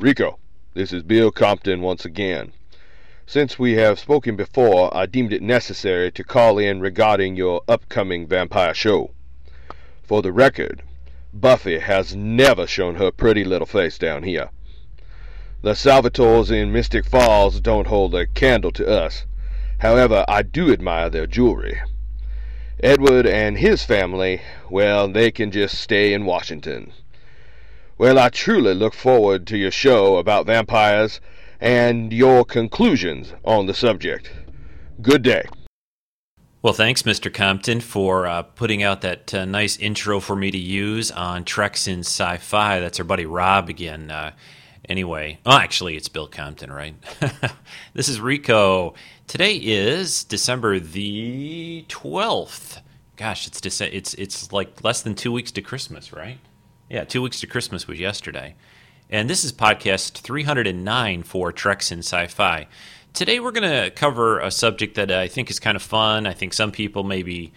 Rico, this is Bill Compton once again. Since we have spoken before, I deemed it necessary to call in regarding your upcoming vampire show. For the record, Buffy has never shown her pretty little face down here. The Salvatores in Mystic Falls don't hold a candle to us. However, I do admire their jewelry. Edward and his family, well, they can just stay in Washington. Well, I truly look forward to your show about vampires and your conclusions on the subject. Good day. Well, thanks, Mr. Compton, for uh, putting out that uh, nice intro for me to use on Treks in Sci Fi. That's our buddy Rob again. Uh, anyway, oh, actually, it's Bill Compton, right? this is Rico. Today is December the 12th. Gosh, it's, Dece- it's, it's like less than two weeks to Christmas, right? Yeah, two weeks to Christmas was yesterday. And this is podcast 309 for Treks in Sci Fi. Today we're going to cover a subject that I think is kind of fun. I think some people maybe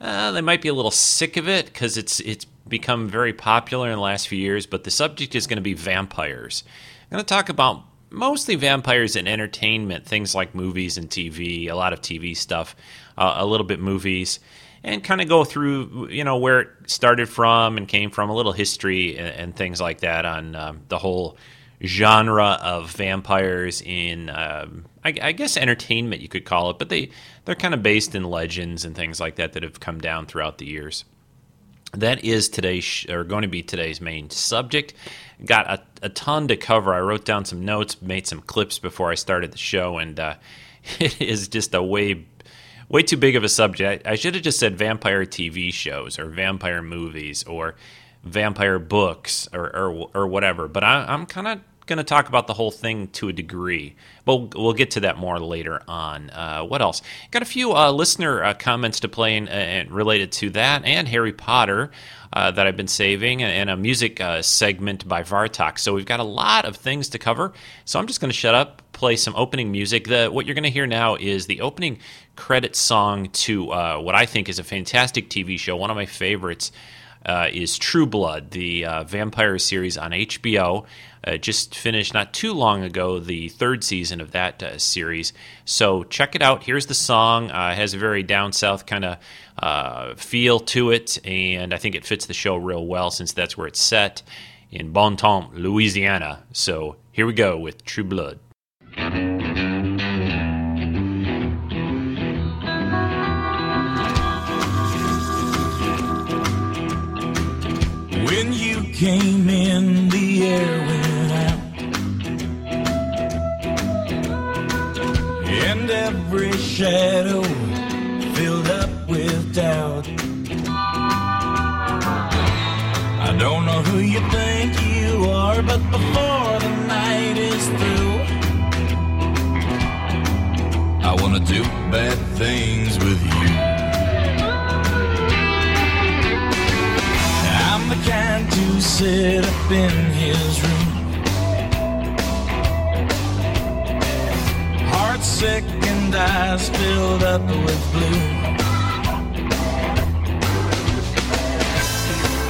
uh, they might be a little sick of it because it's it's become very popular in the last few years. But the subject is going to be vampires. I'm going to talk about mostly vampires in entertainment, things like movies and TV, a lot of TV stuff, uh, a little bit movies, and kind of go through you know where it started from and came from, a little history and, and things like that on um, the whole genre of vampires in um, I, I, guess entertainment you could call it but they they're kind of based in legends and things like that that have come down throughout the years. That is today's sh- or going to be today's main subject. Got a, a, ton to cover. I wrote down some notes made some clips before i started the show and uh, it is just a way way too big of a subject i should have just said vampire tv shows or vampire movies or vampire books or, or, or whatever but I, i'm kind of going to talk about the whole thing to a degree, but we'll, get to that more later on. Uh, what else? Got a few uh, listener uh, comments to play in, uh, related to that and Harry Potter uh, that I've been saving, and a music uh, segment by Vartok. So we've got a lot of things to cover. So I'm just going to shut up, play some opening music. The, what you're going to hear now is the opening credit song to what I think is a fantastic TV show, one of my favorites. Uh, is True Blood, the uh, vampire series on HBO. Uh, just finished not too long ago the third season of that uh, series. So check it out. Here's the song. Uh, it has a very down south kind of uh, feel to it, and I think it fits the show real well since that's where it's set in Bon Temps, Louisiana. So here we go with True Blood. When you came in, the air went out, and every shadow filled up with doubt. I don't know who you think you are, but before the night is through, I wanna do bad things with you. To sit up in his room. Heart sick and eyes filled up with blue.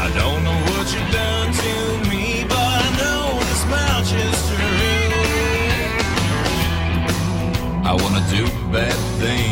I don't know what you've done to me, but I know this much is true. I wanna do bad things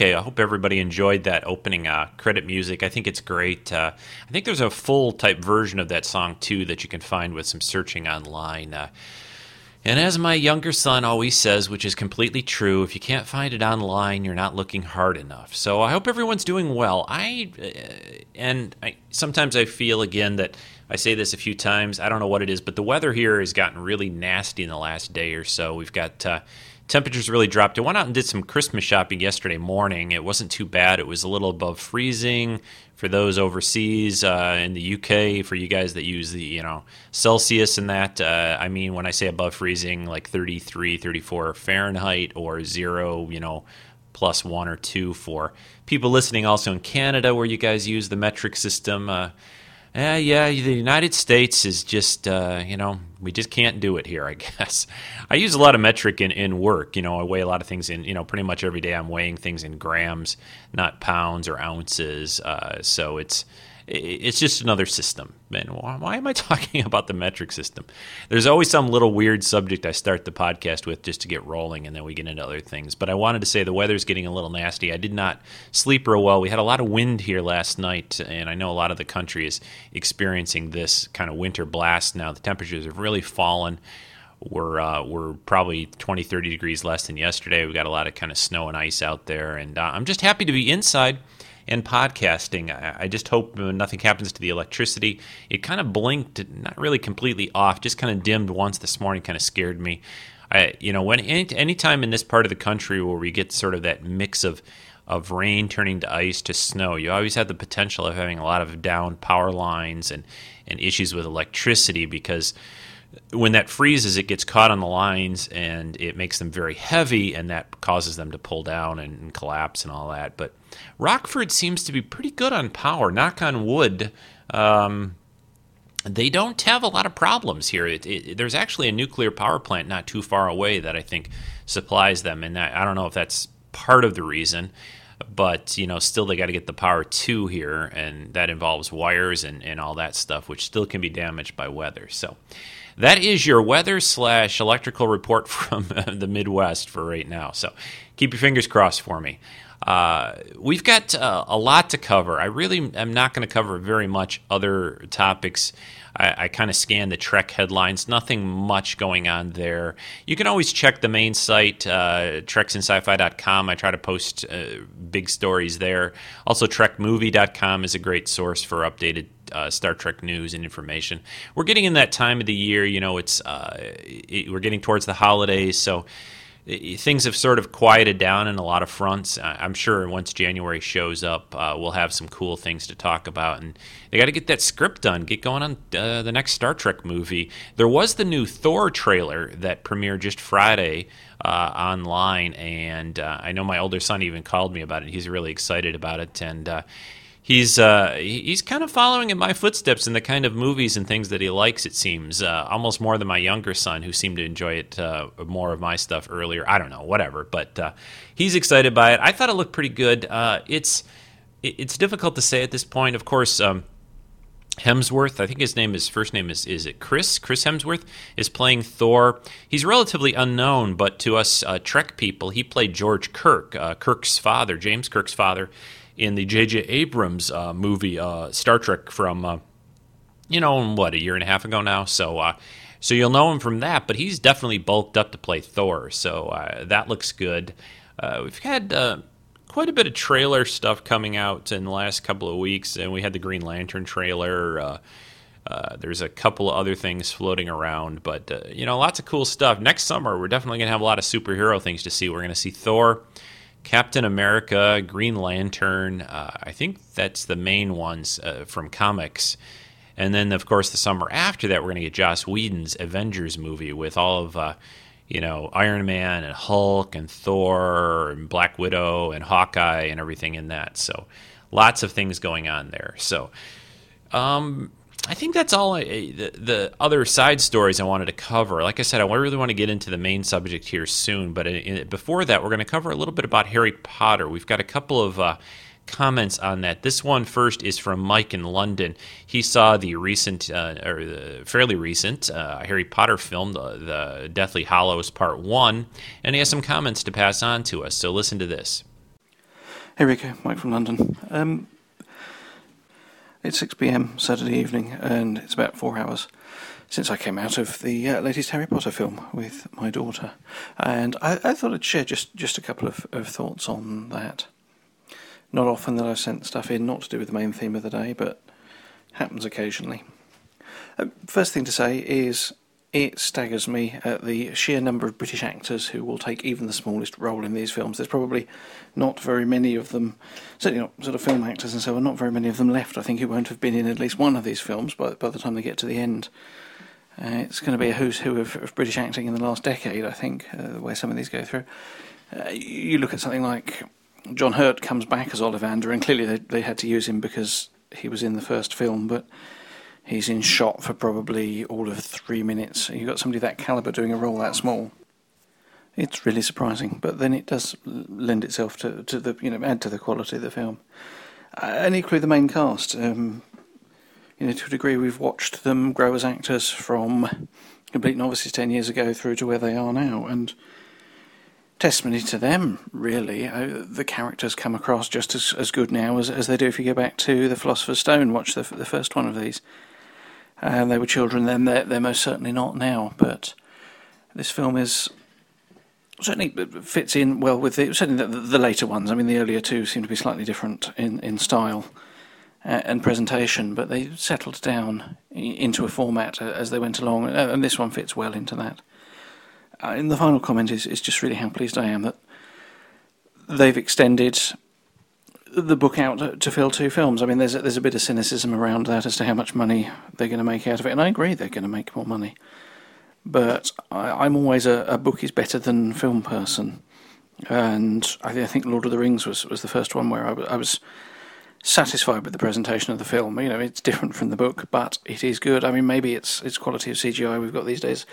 Okay, I hope everybody enjoyed that opening uh, credit music. I think it's great. Uh, I think there's a full type version of that song too that you can find with some searching online. Uh, and as my younger son always says, which is completely true, if you can't find it online, you're not looking hard enough. So I hope everyone's doing well. I uh, and I, sometimes I feel again that I say this a few times. I don't know what it is, but the weather here has gotten really nasty in the last day or so. We've got uh, temperatures really dropped. I went out and did some Christmas shopping yesterday morning. It wasn't too bad. It was a little above freezing for those overseas uh, in the UK. For you guys that use the you know Celsius and that, uh, I mean when I say above freezing, like 33, 34 Fahrenheit or zero, you know plus one or two for people listening also in Canada where you guys use the metric system. Uh, uh, yeah, the United States is just, uh, you know, we just can't do it here, I guess. I use a lot of metric in, in work. You know, I weigh a lot of things in, you know, pretty much every day I'm weighing things in grams, not pounds or ounces. Uh, so it's, it's just another system. And why am I talking about the metric system? There's always some little weird subject I start the podcast with just to get rolling, and then we get into other things. But I wanted to say the weather's getting a little nasty. I did not sleep real well. We had a lot of wind here last night, and I know a lot of the country is experiencing this kind of winter blast now. The temperatures have really fallen. We're, uh, we're probably 20, 30 degrees less than yesterday. We've got a lot of kind of snow and ice out there, and uh, I'm just happy to be inside and podcasting. I, I just hope nothing happens to the electricity. It kind of blinked, not really completely off, just kind of dimmed once this morning, kind of scared me. I, you know, when any anytime in this part of the country where we get sort of that mix of of rain turning to ice to snow, you always have the potential of having a lot of down power lines and and issues with electricity because when that freezes, it gets caught on the lines and it makes them very heavy, and that causes them to pull down and, and, collapse and all that. But Rockford seems to be pretty good on power. Knock on wood. Um, they don't have a lot of problems here. It, it, there's actually a nuclear power plant not too far away that I think supplies them, and that, I don't know if that's part of the reason but you know still they got to get the power to here and that involves wires and, and all that stuff which still can be damaged by weather so that is your weather slash electrical report from the Midwest for right now. So keep your fingers crossed for me. Uh, we've got uh, a lot to cover. I really am not going to cover very much other topics. I, I kind of scanned the Trek headlines. Nothing much going on there. You can always check the main site, uh, treksinsci-fi.com. I try to post uh, big stories there. Also, trekmovie.com is a great source for updated uh, Star Trek news and information. We're getting in that time of the year. You know, it's uh, it, we're getting towards the holidays, so things have sort of quieted down in a lot of fronts. I'm sure once January shows up, uh, we'll have some cool things to talk about. And they got to get that script done, get going on uh, the next Star Trek movie. There was the new Thor trailer that premiered just Friday uh, online, and uh, I know my older son even called me about it. He's really excited about it, and uh, he's uh, he's kind of following in my footsteps in the kind of movies and things that he likes. It seems uh, almost more than my younger son, who seemed to enjoy it uh, more of my stuff earlier. I don't know, whatever, but uh, he's excited by it. I thought it looked pretty good. Uh, it's it's difficult to say at this point. Of course. Um, Hemsworth, I think his name, his first name is is it Chris? Chris Hemsworth is playing Thor. He's relatively unknown, but to us uh, Trek people, he played George Kirk, Kirk's father, James Kirk's father, in the J.J. Abrams uh, movie uh, Star Trek from, uh, you know, what a year and a half ago now. So, uh, so you'll know him from that. But he's definitely bulked up to play Thor, so uh, that looks good. We've had quite a bit of trailer stuff coming out in the last couple of weeks, and we had the Green Lantern trailer. Uh, there's a couple of other things floating around, but uh, you know, lots of cool stuff. Next summer, we're definitely going to have a lot of superhero things to see. We're going to see Thor. Captain America, Green Lantern. Uh, I think that's the main ones uh, from comics. And then, of course, the summer after that, we're going to get Joss Whedon's Avengers movie with all of, uh, you know, Iron Man and Hulk and Thor and Black Widow and Hawkeye and everything in that. So, lots of things going on there. So, um, I think that's all I, the, the, other side stories I wanted to cover. Like I said, I really want to get into the main subject here soon, but in, in, before that, we're going to cover a little bit about Harry Potter. We've got a couple of uh, comments on that. This one first is from Mike in London. He saw the recent, uh, or the fairly recent, uh, Harry Potter film, the, the Deathly Hallows Part 1, and he has some comments to pass on to us. So listen to this. Hey Rico, Mike from London. Um, it's 6 pm Saturday evening, and it's about four hours since I came out of the uh, latest Harry Potter film with my daughter. And I, I thought I'd share just, just a couple of, of thoughts on that. Not often that I've sent stuff in, not to do with the main theme of the day, but happens occasionally. Uh, first thing to say is it staggers me at the sheer number of British actors who will take even the smallest role in these films. There's probably not very many of them, certainly not sort of film actors and so on, not very many of them left. I think who won't have been in at least one of these films by, by the time they get to the end. Uh, it's going to be a who's who of, of, British acting in the last decade, I think, uh, the way some of these go through. Uh, you look at something like John Hurt comes back as Ollivander, and clearly they, they had to use him because he was in the first film, but he's in shot for probably all of three minutes. You've got somebody that caliber doing a role that small. It's really surprising, but then it does lend itself to, to the you know add to the quality of the film, uh, and equally the main cast. Um, you know, to a degree, we've watched them grow as actors from complete novices ten years ago through to where they are now, and testimony to them, really. Uh, the characters come across just as, as good now as, as they do if you go back to The Philosopher's Stone, watch the, the first one of these. Uh, they were children then, they're, they're most certainly not now, but this film is certainly fits in well with the, certainly the, the, later ones. I mean, the earlier two seem to be slightly different in, in style uh, and presentation, but they settled down into a format as they went along, uh, and this one fits well into that uh, and the final comment is, is just really how pleased I am that they've extended the book out to fill two films. I mean, there's a, there's a bit of cynicism around that as to how much money they're going to make out of it, and I agree they're going to make more money. But I, am always a, a, book is better than film person, and I, I, think Lord of the Rings was was the first one where I, w- I was satisfied with the presentation of the film. You know, it's different from the book, but it is good. I mean, maybe it's it's quality of CGI we've got these days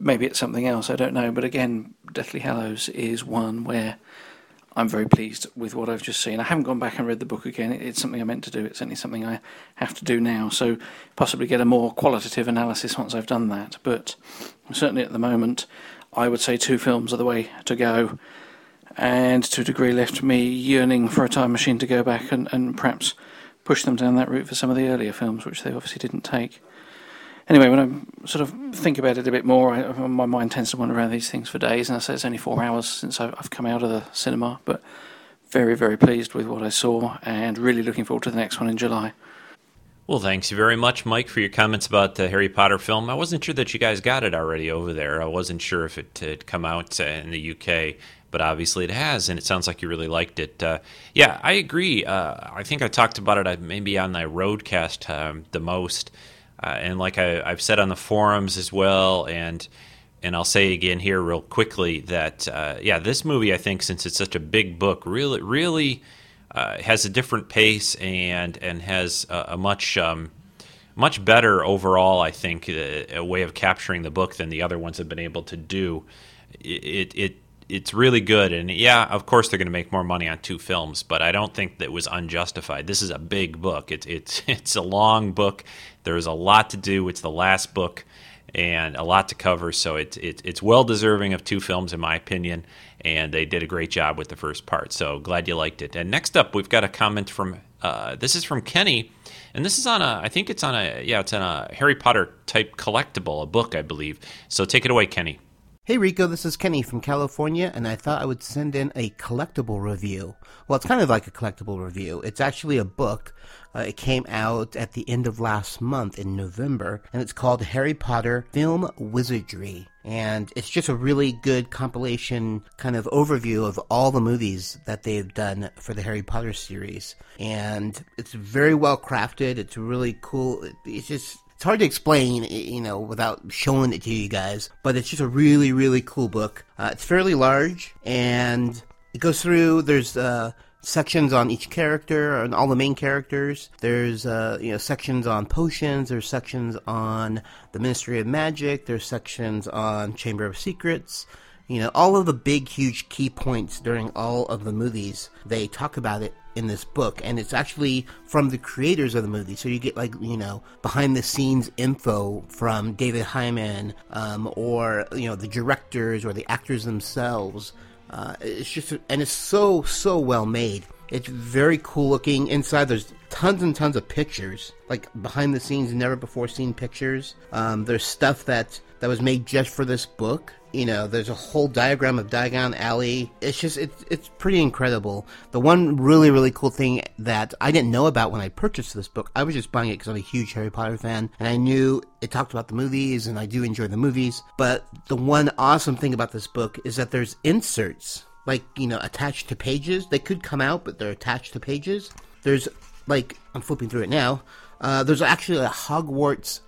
Maybe it's something else, I don't know. But again, Deathly Hallows is one where I'm very pleased with what I've just seen. I haven't gone back and read the book again. It's something I meant to do. It's certainly something I have to do now. So possibly get a more qualitative analysis once I've done that. But certainly at the moment, I would say two films are the way to go. And to a degree, left me yearning for a time machine to go back and, and perhaps push them down that route for some of the earlier films, which they obviously didn't take anyway, when I sort of think about it a bit more, I, my mind tends to wander around these things for days. And I say it's only four hours since I've come out of the cinema, but very, very pleased with what I saw and really looking forward to the next one in July. Well, thanks very much, Mike, for your comments about the Harry Potter film. I wasn't sure that you guys got it already over there. I wasn't sure if it had come out uh, in the UK, but obviously it has, and it sounds like you really liked it. Uh, yeah, I agree. Uh, I think I talked about it uh, maybe on the roadcast um, the most. Uh, and like I, have said on the forums as well, and and I'll say again here real quickly that uh, yeah, this movie I think since it's such a big book, really really uh, has a different pace and and has a, a much um, much better overall I think a, uh, a, way of capturing the book than the other ones have been able to do. It it it's really good. And yeah of course they're going to make more money on two films but i don't think that was unjustified. This is a big book. It's it's it's a long book. There's a lot to do. It's the last book and a lot to cover. So it's it, it's well deserving of two films in my opinion and they did a great job with the first part. So glad you liked it. And next up we've got a comment from uh, this is from kenny. And this is on a i think it's on a yeah it's on a harry potter type collectible a book i believe. So take it away kenny Hey Rico, this is Kenny from California, and I thought I would send in a collectible review. Well, it's kind of like a collectible review. It's actually a book. Uh, it came out at the end of last month in November, and it's called Harry Potter Film Wizardry. And it's just a really good compilation kind of overview of all the movies that they've done for the Harry Potter series. And it's very well crafted. It's really cool. It's just it's hard to explain, you know, without showing it to you guys, but it's just a really, really cool book. Uh, it's fairly large, and it goes through, there's, uh, sections on each character and all the main characters. There's uh, you know sections on potions. There's sections on the Ministry of Magic. There's sections on Chamber of Secrets. You know all of the big, huge key points during all of the movies. They talk about it in this book, and it's actually from the creators of the movie. So you get like you know behind the scenes info from David Heyman, um, or you know the directors or the actors themselves. Uh, it's just and it's so so well made. It's very cool looking. Inside, there's tons and tons of pictures, like behind the scenes, never before seen pictures. Um, there's stuff that that was made just for this book. You know, there's a whole diagram of Diagon Alley. It's just it's it's pretty incredible. The one really really cool thing that I didn't know about when I purchased this book, I was just buying it because I'm a huge Harry Potter fan, and I knew it talked about the movies, and I do enjoy the movies. But the one awesome thing about this book is that there's inserts like you know attached to pages. They could come out, but they're attached to pages. There's like I'm flipping through it now. Uh, there's actually a Hogwarts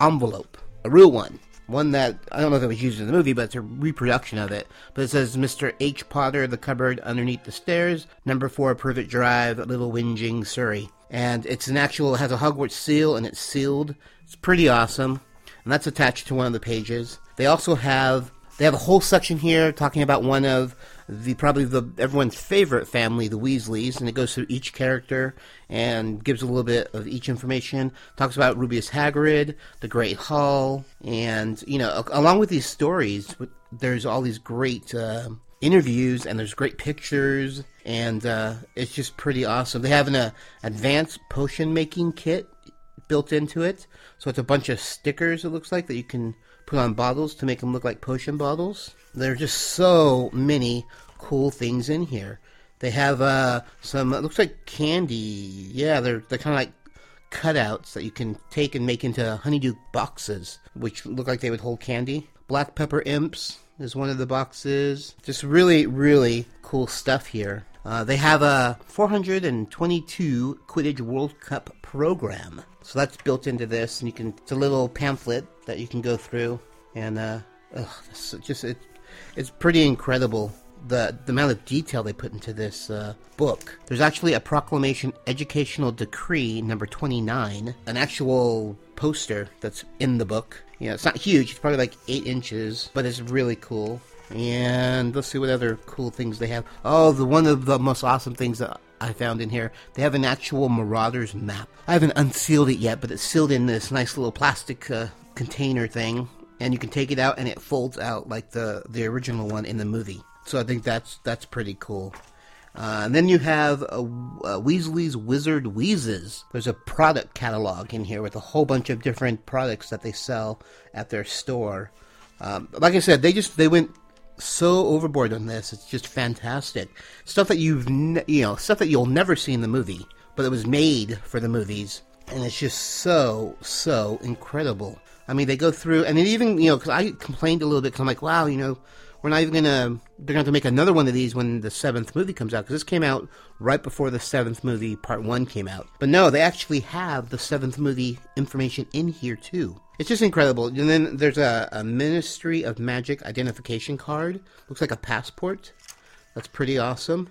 envelope, a real one one that I don't know if it was used in the movie, but it's a reproduction of it. But it says Mr. H. Potter, the cupboard underneath the stairs, number four, Privet Drive, Little Whinging, Surrey. And it's an actual, it has a Hogwarts seal and it's sealed. It's pretty awesome. And that's attached to one of the pages. They also have, they have a whole section here talking about one of the probably the everyone's favorite family, the Weasleys, and it goes through each character and gives a little bit of each information. Talks about Rubeus Hagrid, the Great Hall, and you know, along with these stories, there's all these great uh, interviews and there's great pictures, and uh, it's just pretty awesome. They have an uh, advanced potion making kit built into it, so it's a bunch of stickers. It looks like that you can put on bottles to make them look like potion bottles. There are just so many cool things in here. They have uh, some. It looks like candy. Yeah, they're they're kind of like cutouts that you can take and make into Honeydukes boxes, which look like they would hold candy. Black pepper imps is one of the boxes. Just really, really cool stuff here. Uh, they have a 422 Quidditch World Cup program, so that's built into this, and you can. It's a little pamphlet that you can go through, and uh, ugh, just it, it's pretty incredible the, the amount of detail they put into this uh, book. There's actually a proclamation educational decree number 29, an actual poster that's in the book. You know, it's not huge, it's probably like 8 inches, but it's really cool. And let's see what other cool things they have. Oh, the one of the most awesome things that I found in here, they have an actual Marauders map. I haven't unsealed it yet, but it's sealed in this nice little plastic uh, container thing and you can take it out and it folds out like the the original one in the movie. So I think that's that's pretty cool. Uh, and then you have a, a Weasley's Wizard Wheezes. There's a product catalog in here with a whole bunch of different products that they sell at their store. Um, like I said, they just they went so overboard on this. It's just fantastic stuff that you've ne- you know stuff that you'll never see in the movie, but it was made for the movies, and it's just so so incredible. I mean, they go through, and it even, you know, because I complained a little bit because I'm like, wow, you know, we're not even gonna, they're gonna have to make another one of these when the seventh movie comes out because this came out right before the seventh movie, part one, came out. But no, they actually have the seventh movie information in here too. It's just incredible. And then there's a, a Ministry of Magic identification card. Looks like a passport. That's pretty awesome.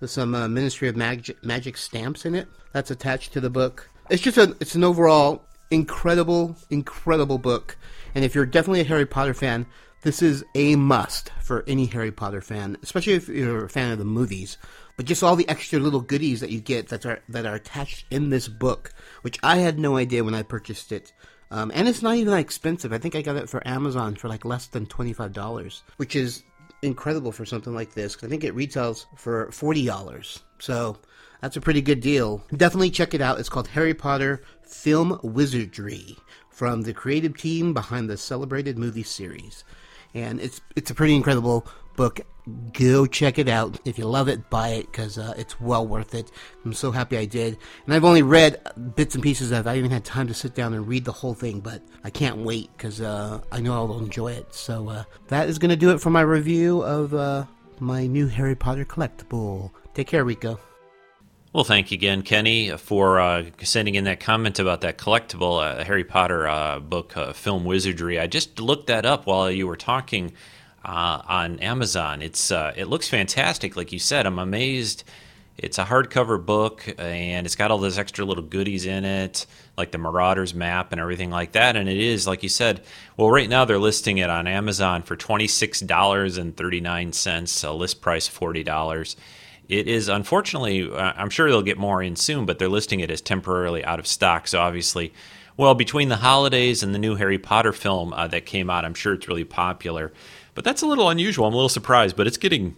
With some uh, Ministry of Magic, Magic stamps in it. That's attached to the book. It's just a, it's an overall incredible, incredible book. And if you're definitely a Harry Potter fan, this is a must for any Harry Potter fan, especially if you're a fan of the movies. But just all the extra little goodies that you get that are that are attached in this book, which I had no idea when I purchased it. Um, and it's not even that expensive. I think I got it for Amazon for like less than twenty five dollars, which is incredible for something like this. I think it retails for forty dollars. So that's a pretty good deal. Definitely check it out. It's called Harry Potter Film Wizardry from the creative team behind the celebrated movie series. And it's it's a pretty incredible book. Go check it out. If you love it, buy it because uh, it's well worth it. I'm so happy I did. And I've only read bits and pieces of it. I haven't had time to sit down and read the whole thing, but I can't wait because uh, I know I'll enjoy it. So uh, that is going to do it for my review of uh, my new Harry Potter collectible. Take care, Rico. Well, thank you again, Kenny, for uh, sending in that comment about that collectible uh, Harry Potter uh, book, uh, Film Wizardry. I just looked that up while you were talking uh, on Amazon. It's uh, it looks fantastic, like you said. I'm amazed. It's a hardcover book, and it's got all those extra little goodies in it, like the Marauders map and everything like that. And it is, like you said, well, right now they're listing it on Amazon for twenty six dollars and thirty nine cents, a list price forty dollars it is unfortunately, uh, I'm sure they'll get more in soon, but they're listing it as temporarily out of stock. So obviously, well, between the holidays and the new Harry Potter film uh, that came out, I'm sure it's really popular. But that's a little unusual. I'm a little surprised, but it's getting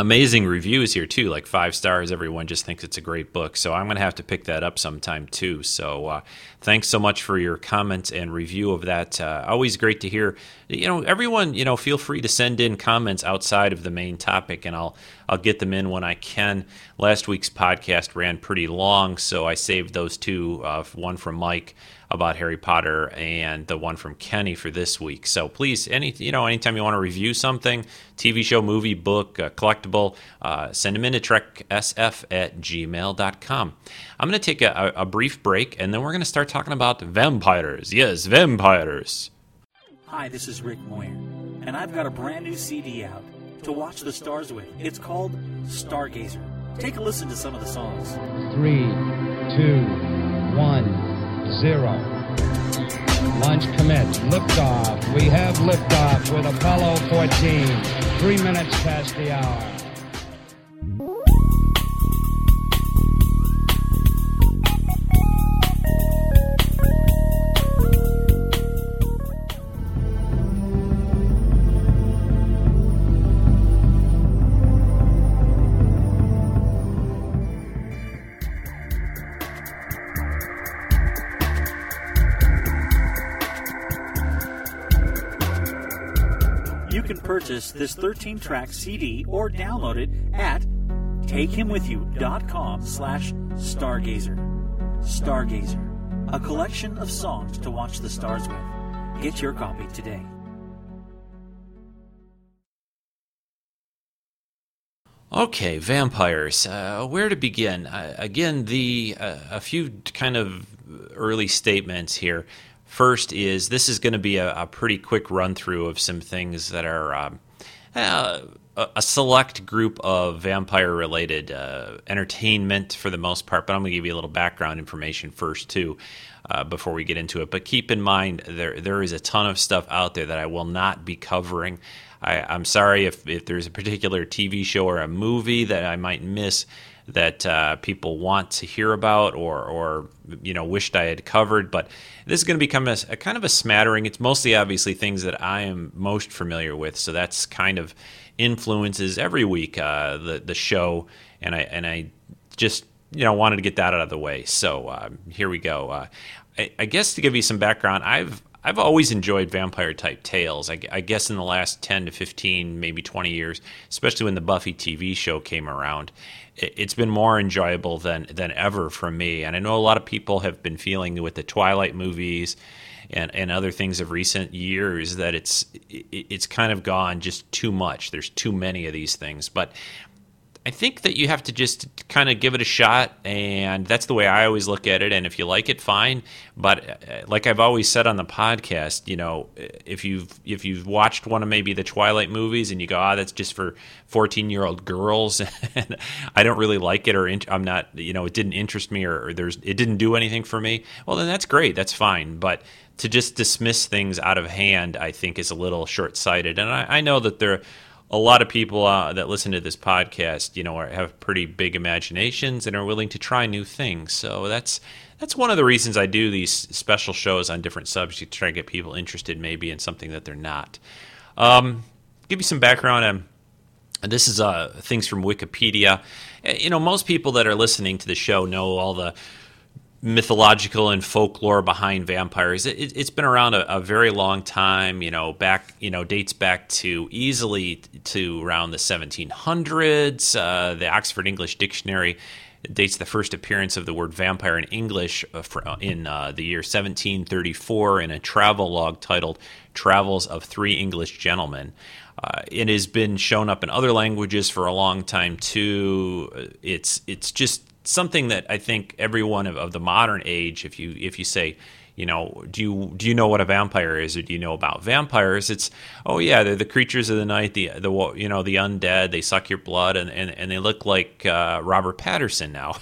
amazing reviews here too, like five stars. Everyone just thinks it's a great book, so I'm going to have to pick that up sometime too. So uh, thanks so much for your comments and review of that. Uh, always great to hear. You know, everyone, you know, feel free to send in comments outside of the main topic, and I'll I'll get them in when I can. Last week's podcast ran pretty long, so I saved those two. Uh, one from Mike about Harry Potter and the one from Kenny for this week. So please, any you know, anytime you want to review something, TV show, movie, book, uh, collectible, uh, send them in to treksf at gmail.com. I'm going to take a, a brief break and then we're going to start talking about vampires. Yes, vampires. Hi, this is Rick Moyer, and I've got a brand new CD out to watch the stars with. It's called Stargazer. Take a listen to some of the songs. Three, two, one zero. Launch commit. Liftoff. We have liftoff with Apollo 14. Three minutes past the hour. This 13 track CD or download it at takehimwithyou.com slash stargazer. Stargazer, a collection of songs to watch the stars with. Get your copy today. Okay, vampires. Uh, where to begin? Uh, again, the uh, a few kind of early statements here. First is this is going to be a, a, pretty quick run through of some things that are um, uh, a select group of vampire related uh, entertainment for the most part, but I'm going to give you a little background information first too. Uh, before we get into it, but keep in mind there there is a ton of stuff out there that I will not be covering. I, am sorry if, if there's a particular TV show or a movie that I might miss that uh, people want to hear about or, or you know wished I had covered. But this is going to become a, a, kind of a smattering. It's mostly obviously things that I am most familiar with, so that's kind of influences every week uh, the the show, and I and I just you know wanted to get that out of the way. So uh, here we go. Uh, I, I guess to give you some background, I've I've always enjoyed vampire type tales. I, I, guess in the last 10 to 15, maybe 20 years, especially when the Buffy TV show came around, it, has been more enjoyable than, than ever for me. And I know a lot of people have been feeling with the Twilight movies and, and other things of recent years that it's it's kind of gone just too much. There's too many of these things. But I think that you have to just kind of give it a shot, and that's the way I always look at it. And if you like it, fine. But uh, like I've always said on the podcast, you know, if you've if you've watched one of maybe the Twilight movies and you go, ah, oh, that's just for fourteen year old girls, and I don't really like it, or I'm not, you know, it didn't interest me, or, or there's it didn't do anything for me. Well, then that's great, that's fine. But to just dismiss things out of hand, I think is a little short sighted. And I, I know that there a lot of people uh, that listen to this podcast, you know, are, have pretty big imaginations and are willing to try new things. So that's that's one of the reasons I do these special shows on different subjects to try to get people interested maybe in something that they're not. Um, give you some background on. This is uh, things from Wikipedia. Eh, you know, most people that are listening to the show know all the mythological and folklore behind vampires. It, has been around a, a, very long time. You know, back you know dates back to easily to around the 1700s. Uh, the Oxford English Dictionary dates the first appearance of the word vampire in English uh, uh, in uh, the year 1734 in a travel log titled "Travels of Three English Gentlemen." Uh, it has been shown up in other languages for a long time too. It's it's just something that I think everyone of, of the modern age, if you if you say, you know, do you do you know what a vampire is, or do you know about vampires? It's oh yeah, they're the creatures of the night, the the you know the undead. They suck your blood, and and, and they look like uh, Robert Patterson now.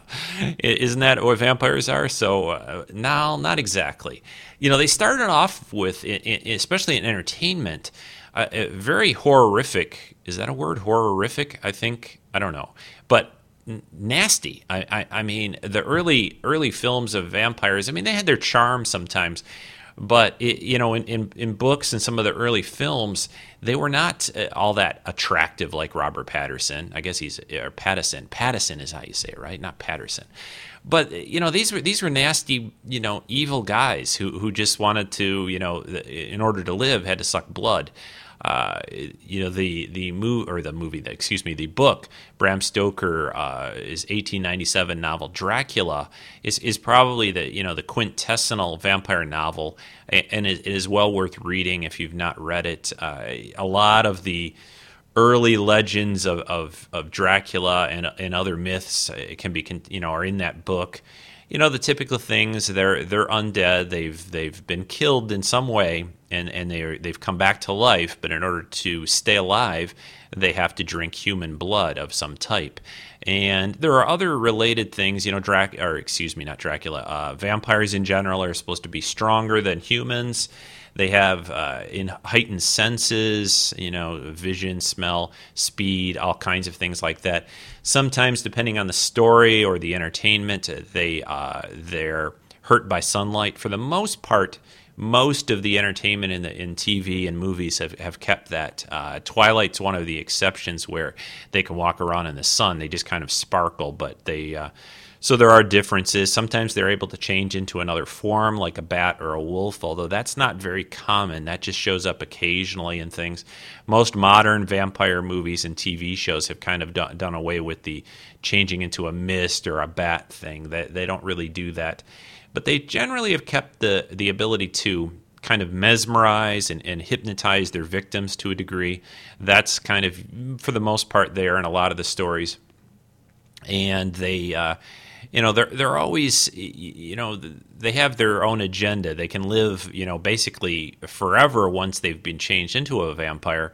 Isn't that what vampires are? So uh, no, not exactly. You know, they started off with, especially in entertainment, uh, very horrific. Is that a word? Horrific? I think I don't know, but nasty. I, I, I, mean, the early early films of vampires. I mean, they had their charm sometimes, But it, you know, in, in, in books and some of the early films, they were not uh, all that attractive like Robert Patterson. I guess he's or Patterson. Pattison is how you say it, right? Not Patterson. But you know, these were these were nasty, you know, evil guys who who just wanted to, you know, in order to live, had to suck blood. Uh, you know the the movie or the movie, excuse me, the book Bram Stoker uh, is 1897 novel Dracula is is probably the you know the quintessential vampire novel, and it is well worth reading if you've not read it. Uh, a lot of the early legends of, of, of Dracula and, and other myths uh, can be you know are in that book you know the typical things. They're they're undead. They've they've been killed in some way, and and they they've come back to life. But in order to stay alive, they have to drink human blood of some type. And there are other related things. You know, Drac or excuse me, not Dracula. Uh, vampires in general are supposed to be stronger than humans. They have uh, in heightened senses, you know, vision, smell, speed, all kinds of things like that. Sometimes, depending on the story or the entertainment, they uh, they're hurt by sunlight. For the most part, most of the entertainment in the in TV and movies have, have kept that. Uh, Twilight's one of the exceptions where they can walk around in the sun. They just kind of sparkle, but they uh, so there are differences. Sometimes they're able to change into another form, like a bat or a wolf, although that's not very common. That just shows up occasionally in things. Most modern vampire movies and TV shows have kind of done, done away with the changing into a mist or a bat thing. They, they don't really do that. But they generally have kept the, the ability to kind of mesmerize and, and hypnotize their victims to a degree. That's kind of, for the most part, there in a lot of the stories. And they. Uh, you know they're they're always you know they have their own agenda they can live you know basically forever once they've been changed into a vampire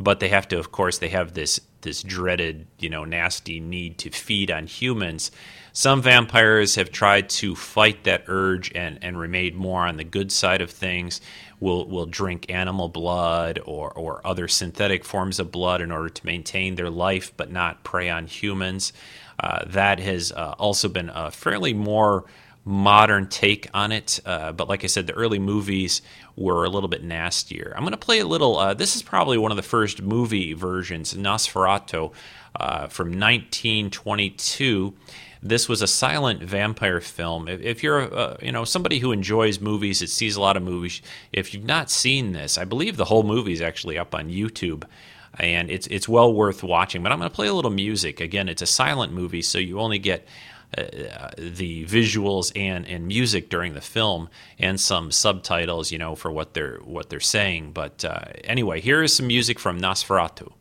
but they have to of course they have this this dreaded you know nasty need to feed on humans some vampires have tried to fight that urge and and remain more on the good side of things will will drink animal blood or or other synthetic forms of blood in order to maintain their life but not prey on humans uh, that has uh, also been a fairly more modern take on it. Uh, but like I said, the early movies were a little bit nastier. I'm going to play a little. Uh, this is probably one of the first movie versions, Nosferatu, uh, from 1922. This was a silent vampire film. If, if you're, you know, somebody who enjoys movies, that sees a lot of movies, if you've not seen this, I believe the whole movie is actually up on YouTube and it's it's well worth watching. But I'm going to play a little music. Again, it's a silent movie, so you only get uh, the visuals and, and music during the film, and some subtitles, you know, for what they're what they're saying. But uh, anyway, here is some music from Nosferatu.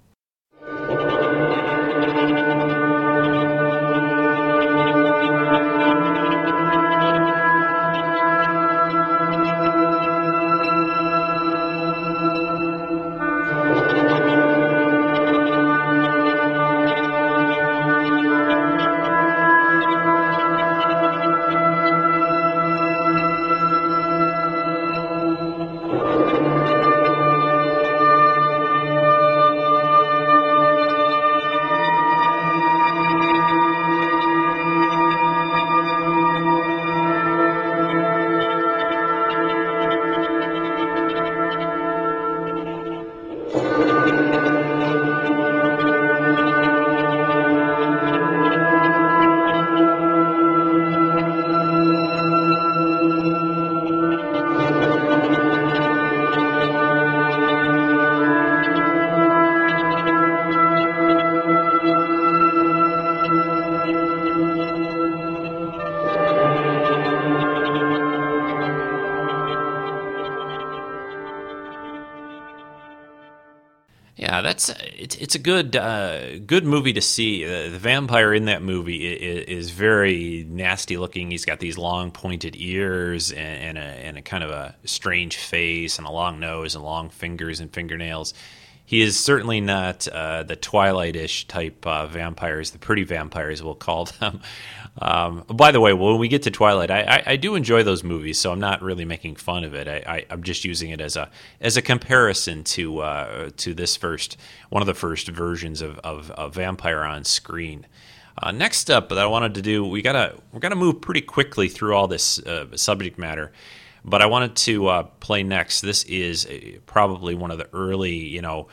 It's a good uh, good movie to see. Uh, the vampire in that movie is, is, very nasty looking. He's got these long pointed ears and, and, a, and a kind of a strange face and a long nose and long fingers and fingernails. He is certainly not uh, the Twilight-ish type uh, vampires, the pretty vampires we'll call them. Um, by the way, when we get to Twilight, I, I, I, do enjoy those movies, so I'm not really making fun of it. I, am just using it as a as a comparison to uh, to this first one of the first versions of, of, Vampire on screen. Uh, next up, that I wanted to do, we gotta we're gonna move pretty quickly through all this uh, subject matter. But I wanted to uh, play next. This is uh, probably one of the early, you know,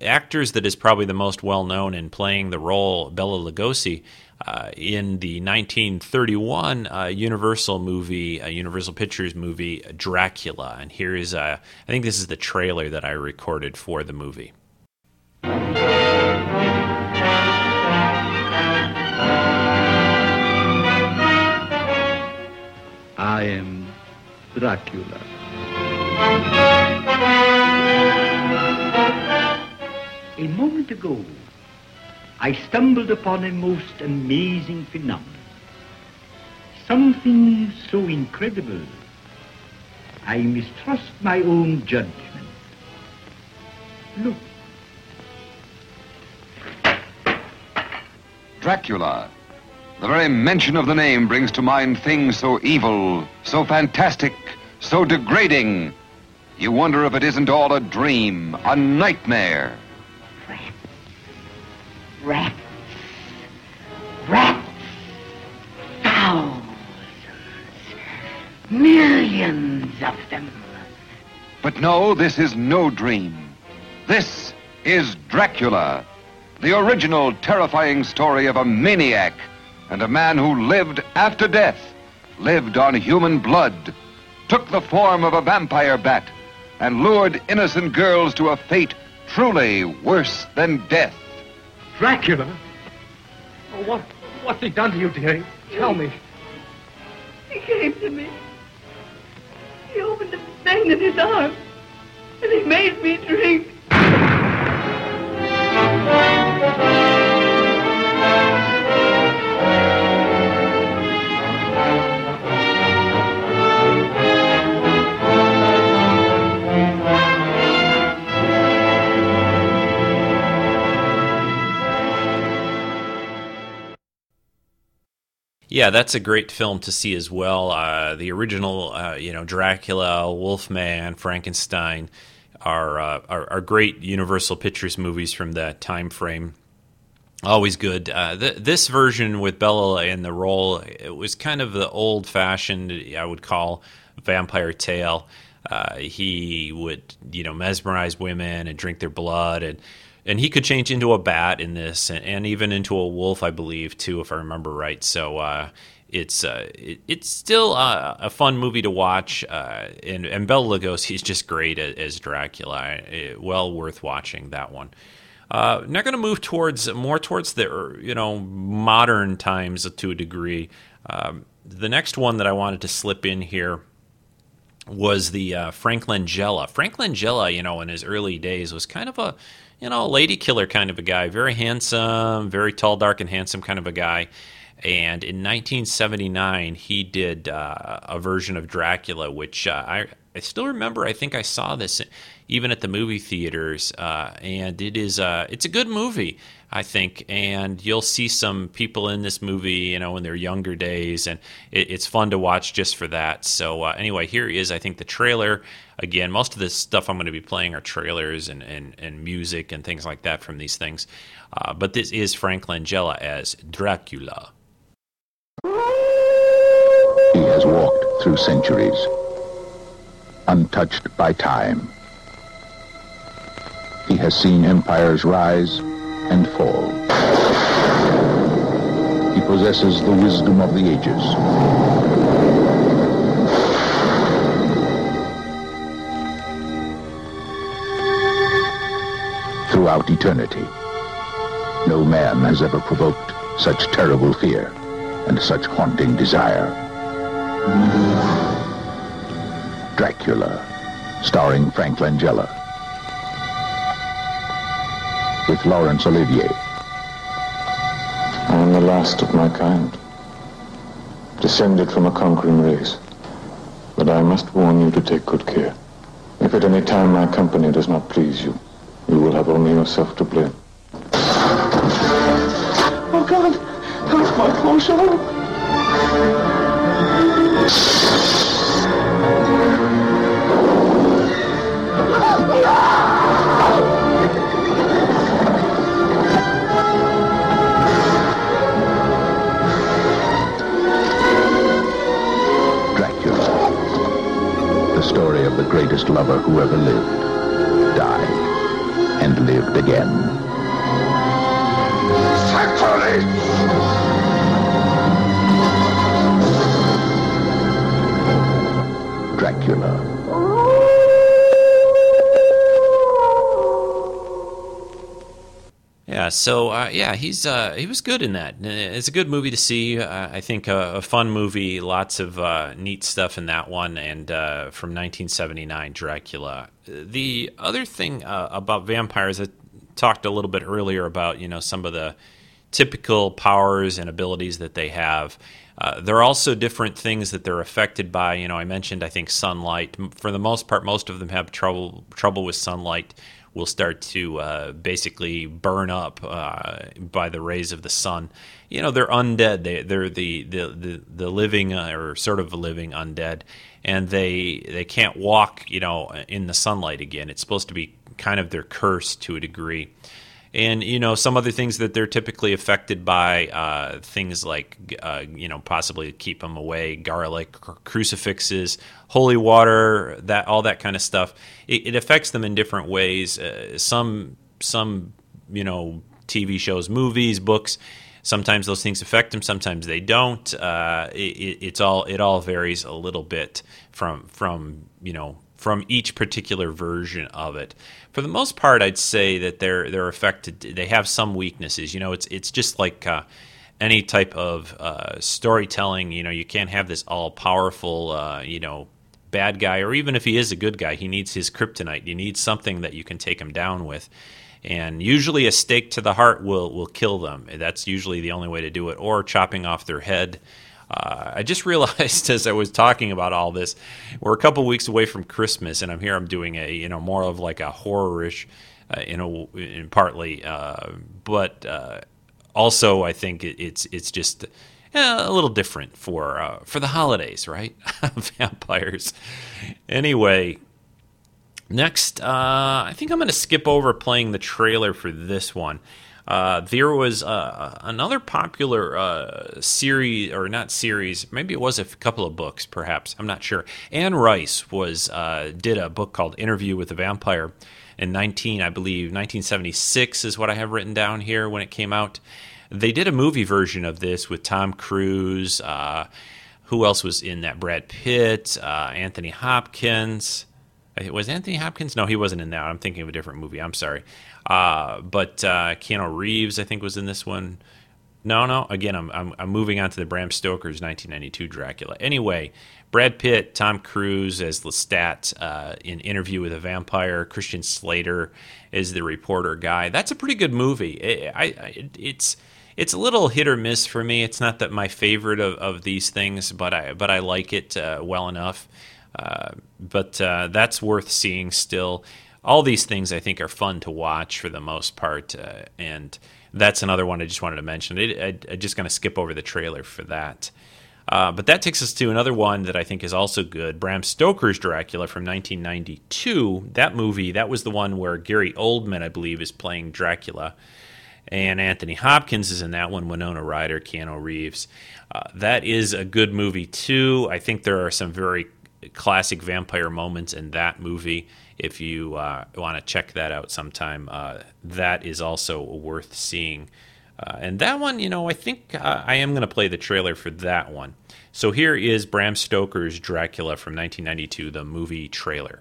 actors that is probably the most well known in playing the role Bela Lugosi uh, in the 1931 uh, Universal movie, uh, Universal Pictures movie Dracula. And here is, uh, I think this is the trailer that I recorded for the movie. I am Dracula. A moment ago, I stumbled upon a most amazing phenomenon. Something so incredible, I mistrust my own judgment. Look, Dracula. The very mention of the name brings to mind things so evil, so fantastic, so degrading. You wonder if it isn't all a dream, a nightmare. rats, rats, Rats. thousands, millions of them. But no, this is no dream. This is Dracula, the original terrifying story of a maniac and a man who lived after death, lived on human blood, took the form of a vampire bat, and lured innocent girls to a fate truly worse than death. Dracula? Oh, what, what's he done to you, dearie? Tell me. He came to me. He opened the vein in his arm, and he made me drink. Yeah, that's a great film to see as well. Uh, the original, uh, you know, Dracula, Wolfman, Frankenstein are, uh, are, are great Universal Pictures movies from that time frame. Always good. Uh, th- this version with Bela in the role, it was kind of the old fashioned, I would call, vampire tale. Uh, he would, you know, mesmerize women and drink their blood and and he could change into a bat in this, and, and even into a wolf, I believe, too, if I remember right. So uh, it's uh, it, it's still uh, a fun movie to watch, uh, and and Bela Lugosi is just great as, as Dracula. It, well worth watching that one. Uh, now going to move towards more towards the you know modern times to a degree. Um, the next one that I wanted to slip in here was the uh, Frank Langella. Frank Langella, you know, in his early days was kind of a you know, lady killer kind of a guy, very handsome, very tall, dark, and handsome kind of a guy. And in 1979, he did uh, a version of Dracula, which uh, I, I still remember. I think I saw this even at the movie theaters, uh, and it is uh, it's a good movie. I think, and you'll see some people in this movie, you know, in their younger days, and it, it's fun to watch just for that. So, uh, anyway, here is, I think, the trailer. Again, most of this stuff I'm going to be playing are trailers and, and, and music and things like that from these things. Uh, but this is Frank Langella as Dracula. He has walked through centuries, untouched by time. He has seen empires rise and fall. He possesses the wisdom of the ages. Throughout eternity, no man has ever provoked such terrible fear and such haunting desire. Dracula, starring Frank Langella with Laurence Olivier. I am the last of my kind, descended from a conquering race. But I must warn you to take good care. If at any time my company does not please you, you will have only yourself to blame. Oh, God! That's my close arm! Lover who ever lived, died, and lived again. Dracula. Yeah, so uh, yeah, he's uh, he was good in that. It's a good movie to see. Uh, I think a fun movie, lots of uh, neat stuff in that one, and uh, from 1979, Dracula. The other thing uh, about vampires, I talked a little bit earlier about you know some of the typical powers and abilities that they have. Uh, there are also different things that they're affected by. You know, I mentioned I think sunlight. For the most part, most of them have trouble trouble with sunlight. Will start to uh, basically burn up uh, by the rays of the sun. You know, they're undead. They they're the the the, the living uh, or sort of living undead, and they they can't walk. You know, in the sunlight again. It's supposed to be kind of their curse to a degree and you know some other things that they're typically affected by uh, things like uh, you know possibly keep them away garlic cru- crucifixes holy water that all that kind of stuff. It, it affects them in different ways. Uh, some some you know tv shows movies books sometimes those things affect them sometimes they don't. Uh, it- it's all it all varies a little bit from from you know from each particular version of it. For the most part, I'd say that they're they're affected. They have some weaknesses. You know, it's it's just like uh, any type of uh, storytelling. You know, you can't have this all powerful. Uh, you know. Bad guy, or even if he is a good guy, he needs his kryptonite. You need something that you can take him down with, and usually a stake to the heart will will kill them. That's usually the only way to do it, or chopping off their head. Uh, I just realized as I was talking about all this, we're a couple weeks away from Christmas, and I'm here. I'm doing a you know more of like a horrorish, uh, in a in partly, uh, but uh, also I think it, it's it's just eh, a little different for uh, for the holidays, right? Vampires. Anyway, Next, uh, I think I'm going to skip over playing the trailer for this one. Uh, there was uh, another popular uh, series, or not series, maybe it was a couple of books, perhaps. I'm not sure. Anne Rice was uh, did a book called Interview with the Vampire in 19, I believe, 1976 is what I have written down here when it came out. They did a movie version of this with Tom Cruise. Uh, who else was in that? Brad Pitt, uh, Anthony Hopkins. Was Anthony Hopkins? No, he wasn't in that. I'm thinking of a different movie. I'm sorry. Uh, but uh, Keanu Reeves, I think, was in this one. No, no. Again, I'm, I'm, I'm moving on to the Bram Stoker's 1992 Dracula. Anyway, Brad Pitt, Tom Cruise as Lestat uh, in Interview with a Vampire. Christian Slater is the reporter guy. That's a pretty good movie. I, I, I- it's it's a little hit or miss for me. It's not that my favorite of, of these things, but I but I like it uh, well enough. Uh, but uh, that's worth seeing still. All these things I think are fun to watch for the most part, uh, and that's another one I just wanted to mention. I, I'm just going to skip over the trailer for that. Uh, but that takes us to another one that I think is also good Bram Stoker's Dracula from 1992. That movie, that was the one where Gary Oldman, I believe, is playing Dracula. And Anthony Hopkins is in that one, Winona Ryder, Keanu Reeves. Uh, that is a good movie, too. I think there are some very classic vampire moments in that movie. If you uh, want to check that out sometime, uh, that is also worth seeing. Uh, and that one, you know, I think uh, I am going to play the trailer for that one. So here is Bram Stoker's Dracula from 1992, the movie trailer.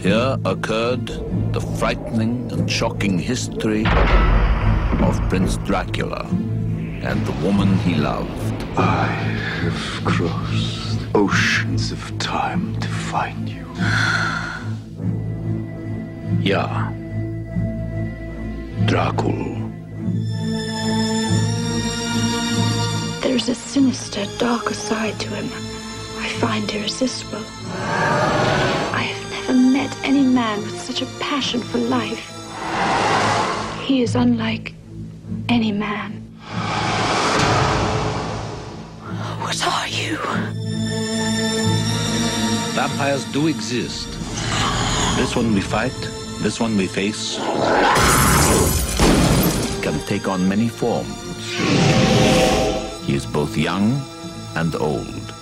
Here occurred the frightening and shocking history of Prince Dracula and the woman he loved. I have crossed oceans of time to find you. yeah. Dracul. There's a sinister, darker side to him. I find irresistible. I have never met any man with such a passion for life. He is unlike any man. You? Vampires do exist. This one we fight, this one we face. Can take on many forms. He is both young and old.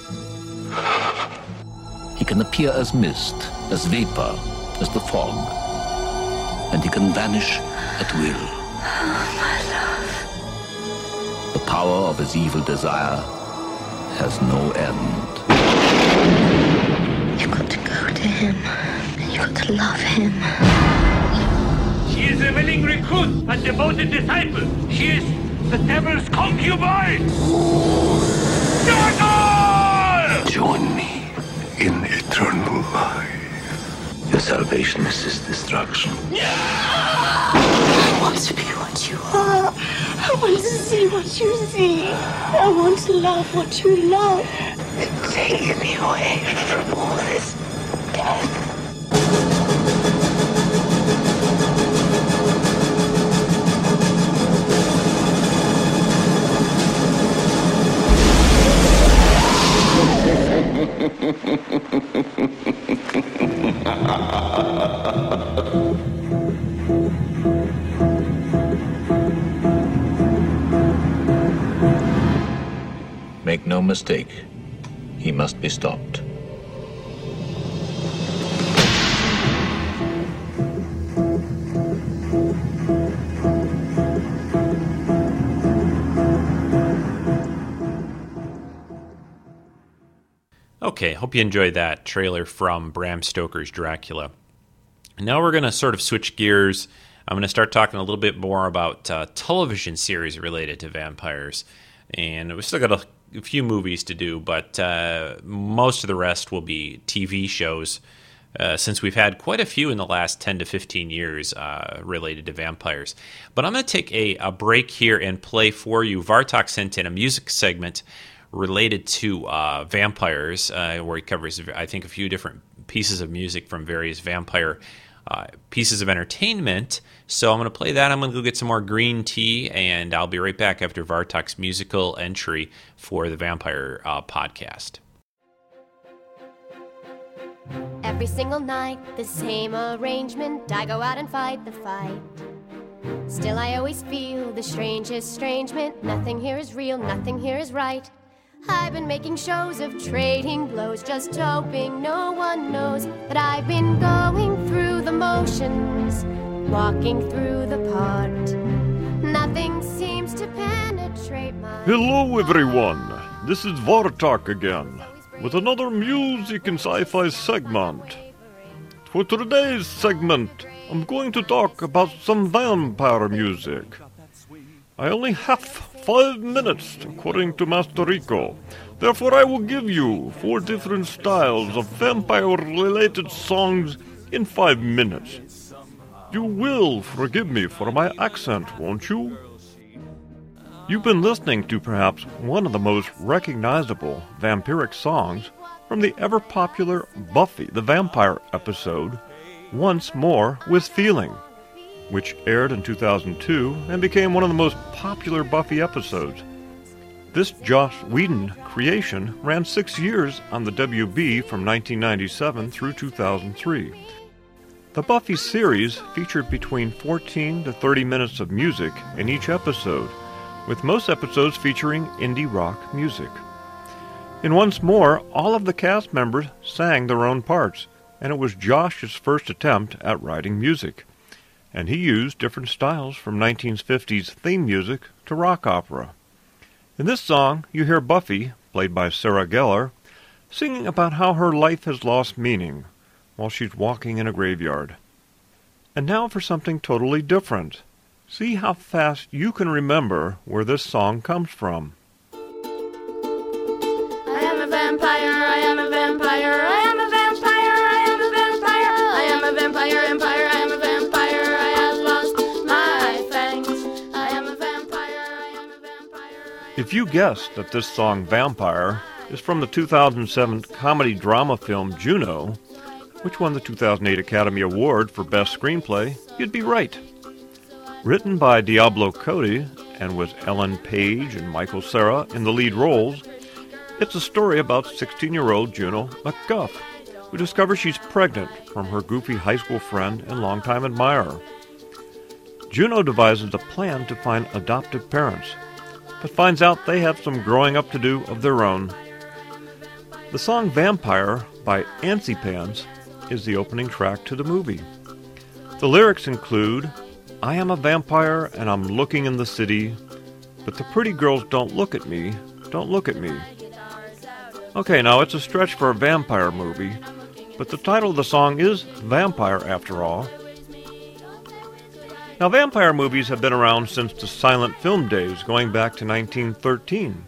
He can appear as mist, as vapor, as the fog, and he can vanish at will. Oh, my love. The power of his evil desire has no end. You've got to go to him. And you've got to love him. She is a willing recruit, a devoted disciple. She is the devil's concubine. Join me in eternal life. Your salvation is his destruction. I want to be what you are. I want to see what you see. I want to love what you love. Take me away from all this death. No mistake, he must be stopped. Okay, hope you enjoyed that trailer from Bram Stoker's Dracula. Now we're going to sort of switch gears. I'm going to start talking a little bit more about uh, television series related to vampires. And we still got a, a few movies to do, but uh, most of the rest will be TV shows. Uh, since we've had quite a few in the last 10 to 15 years uh, related to vampires. But I'm going to take a, a break here and play for you. Vartok sent in a music segment related to uh, vampires, uh, where he covers, I think, a few different pieces of music from various vampire uh, pieces of entertainment. So I'm going to play that. I'm going to go get some more green tea, and I'll be right back after Vartok's musical entry for the Vampire uh, podcast. Every single night, the same arrangement. I go out and fight the fight. Still, I always feel the strangest estrangement. Nothing here is real, nothing here is right. I've been making shows of trading blows, just hoping no one knows that I've been going through the motions, walking through the. Nothing seems to penetrate my. Hello, everyone. This is Vartok again with another music and sci fi segment. For today's segment, I'm going to talk about some vampire music. I only have five minutes, according to Master Rico. Therefore, I will give you four different styles of vampire related songs in five minutes. You will forgive me for my accent, won't you? You've been listening to perhaps one of the most recognizable vampiric songs from the ever popular Buffy the Vampire episode, Once More with Feeling, which aired in 2002 and became one of the most popular Buffy episodes. This Joss Whedon creation ran six years on the WB from 1997 through 2003. The Buffy series featured between 14 to 30 minutes of music in each episode, with most episodes featuring indie rock music. In Once More, all of the cast members sang their own parts, and it was Joss's first attempt at writing music. And he used different styles from 1950s theme music to rock opera. In this song, you hear Buffy, played by Sarah Gellar, singing about how her life has lost meaning while she's walking in a graveyard. And now for something totally different. See how fast you can remember where this song comes from. I am a vampire, I am a vampire, I am a vampire, I am a vampire, I am a vampire, empire, I am a vampire, I have lost my fangs. I am a vampire, I am a vampire. If you guessed that this song, Vampire, is from the 2007 comedy drama film Juno, which won the 2008 Academy Award for Best Screenplay, you'd be right. Written by Diablo Cody and with Ellen Page and Michael Cera in the lead roles, it's a story about 16 year old Juno MacGuff, who discovers she's pregnant from her goofy high school friend and longtime admirer. Juno devises a plan to find adoptive parents, but finds out they have some growing up to do of their own The song Vampire by Antsy Pants is the opening track to the movie. The lyrics include I am a vampire and I'm looking in the city, but the pretty girls don't look at me, don't look at me. Okay, now it's a stretch for a vampire movie, but the title of the song is Vampire after all. Now, vampire movies have been around since the silent film days, going back to 1913,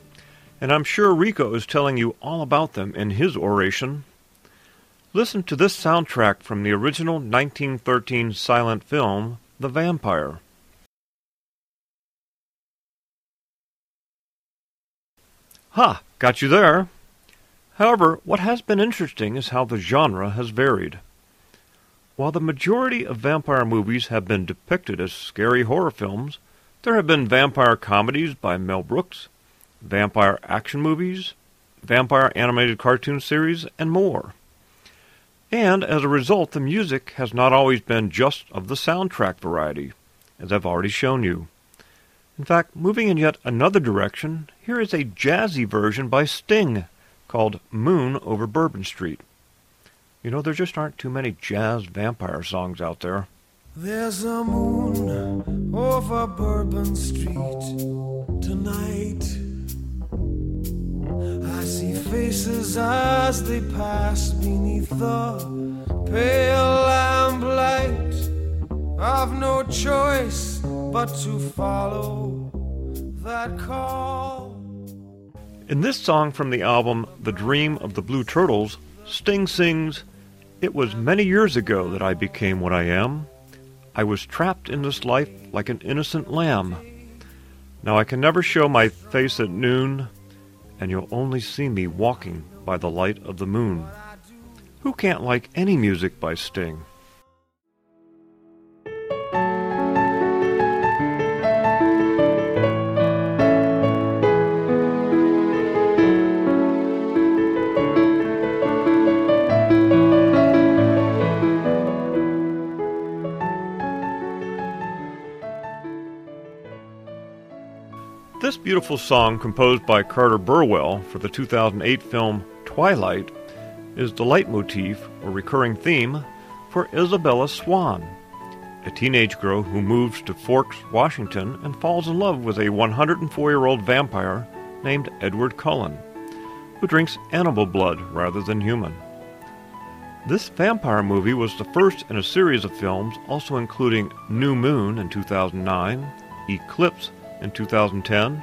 and I'm sure Rico is telling you all about them in his oration. Listen to this soundtrack from the original 1913 silent film, The Vampire. Ha! Got you there! However, what has been interesting is how the genre has varied. While the majority of vampire movies have been depicted as scary horror films, there have been vampire comedies by Mel Brooks, vampire action movies, vampire animated cartoon series, and more. And as a result, the music has not always been just of the soundtrack variety, as I've already shown you. In fact, moving in yet another direction, here is a jazzy version by Sting called Moon Over Bourbon Street. You know, there just aren't too many jazz vampire songs out there. There's a moon over Bourbon Street tonight. I see faces as they pass beneath the pale lamplight. I've no choice but to follow that call. In this song from the album The Dream of the Blue Turtles, Sting sings, It was many years ago that I became what I am. I was trapped in this life like an innocent lamb. Now I can never show my face at noon, and you'll only see me walking by the light of the moon. Who can't like any music by Sting? This beautiful song, composed by Carter Burwell for the 2008 film Twilight, is the leitmotif or recurring theme for Isabella Swan, a teenage girl who moves to Forks, Washington, and falls in love with a 104 year old vampire named Edward Cullen, who drinks animal blood rather than human. This vampire movie was the first in a series of films, also including New Moon in 2009, Eclipse in 2010,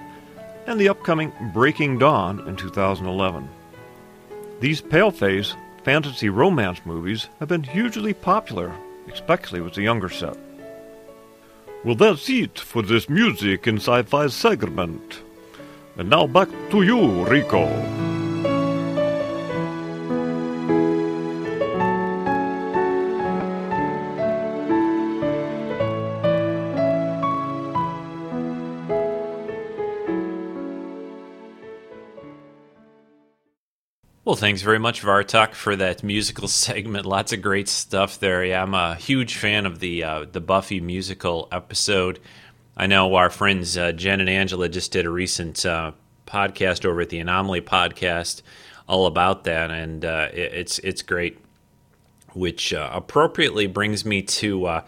and the upcoming Breaking Dawn in 2011. These paleface fantasy romance movies have been hugely popular, especially with the younger set. Well, that's it for this music in sci fi segment. And now back to you, Rico. Well, thanks very much, Vartok, for that musical segment. Lots of great stuff there. Yeah, I'm a huge fan of the uh, the Buffy musical episode. I know our friends uh, Jen and Angela just did a recent uh, podcast over at the Anomaly podcast all about that, and uh, it, it's it's great. Which uh, appropriately brings me to uh,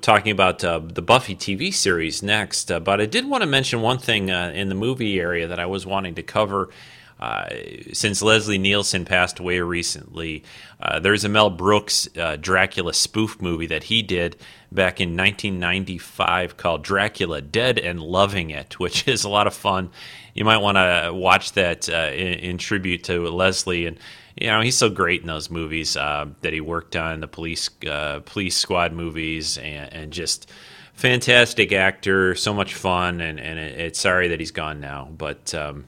talking about the Buffy TV series next. But I did want to mention one thing in the movie area that I was wanting to cover. Uh, since Leslie Nielsen passed away recently, uh, there's a Mel Brooks uh, Dracula spoof movie that he did back in 1995 called Dracula Dead and Loving It, which is a lot of fun. You might want to watch that uh, in, in, tribute to Leslie. And, you know, he's so great in those movies uh, that he worked on, the police, uh, police squad movies, and, and just fantastic actor, so much fun. And, and it, it's sorry that he's gone now. But, um,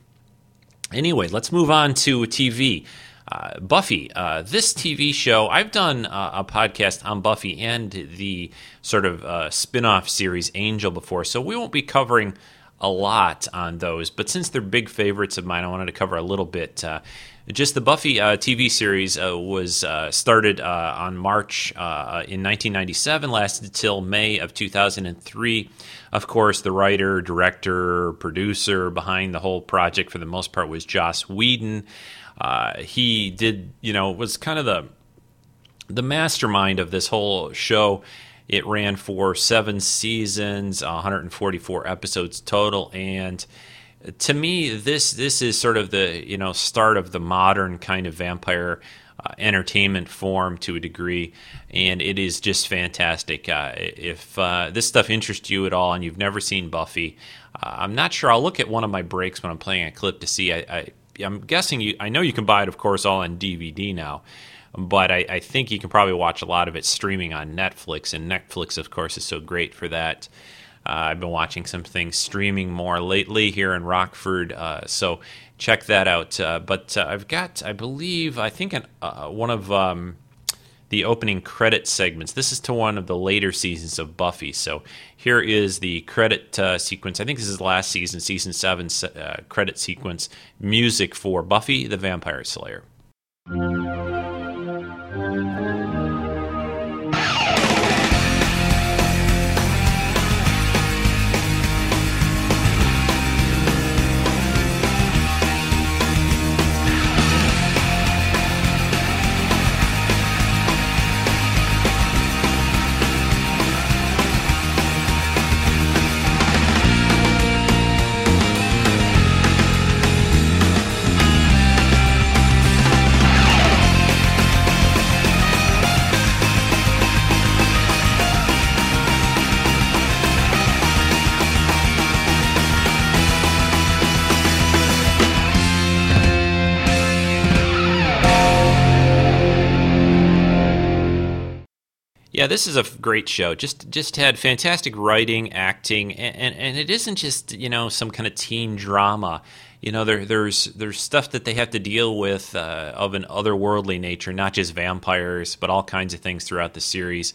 Anyway, let's move on to TV. Uh, Buffy, uh, this TV show, I've done uh, a podcast on Buffy and the sort of uh, spin off series Angel before, so we won't be covering a lot on those. But since they're big favorites of mine, I wanted to cover a little bit. Uh, just the Buffy uh, TV series uh, was started on March in 1997, lasted till May of 2003. Of course, the writer, director, producer behind the whole project for the most part was Joss Whedon. Uh, he did, you know, was kind of the the mastermind of this whole show. It ran for seven seasons, 144 episodes total, and to me, this this is sort of the you know start of the modern kind of vampire entertainment form to a degree, and it is just fantastic. Uh, if uh, this stuff interests you at all, and you've never seen Buffy, uh, I'm not sure. I'll look at one of my breaks when I'm playing a clip to see. I, I I'm guessing you. I know you can buy it, of course, all on DVD now but I, I, think you can probably watch a lot of it streaming on Netflix, and Netflix, of course, is so great for that. Uh, I've been watching some things streaming more lately here in Rockford, uh, so check that out. Uh, but uh, I've got, I believe, I think an, uh, one of um, the opening credit segments. This is to one of the later seasons of Buffy. So here is the credit uh, sequence. I think this is the last season, season seven credit sequence music for Buffy the Vampire Slayer. Yeah, this is a great show. Just just had fantastic writing, acting, and, and, and it isn't just you know some kind of teen drama. You know, there, there's there's stuff that they have to deal with uh, of an otherworldly nature, not just vampires, but all kinds of things throughout the series.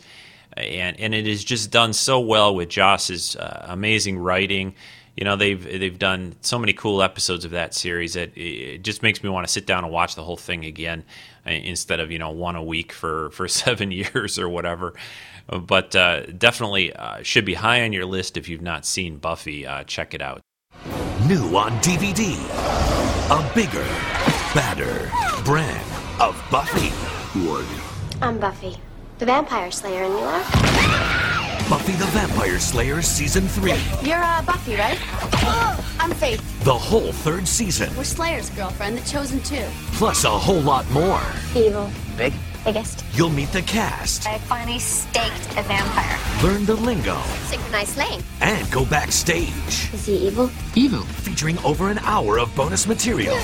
And and it is just done so well with Joss's uh, amazing writing. You know, they've they've done so many cool episodes of that series that it just makes me want to sit down and watch the whole thing again instead of you know one a week for for seven years or whatever. But uh, definitely uh, should be high on your list if you've not seen Buffy. Uh, check it out. New on DVD, a bigger, badder brand of Buffy. Who are you? I'm Buffy, the Vampire Slayer, and you are? Buffy the Vampire Slayer Season 3. You're uh, Buffy, right? I'm Faith. The whole third season. We're Slayer's girlfriend, the Chosen Two. Plus a whole lot more. Evil. Big? Biggest. You'll meet the cast. I finally staked a vampire. Learn the lingo. Synchronized slaying. And go backstage. Is he evil? Evil. Featuring over an hour of bonus material,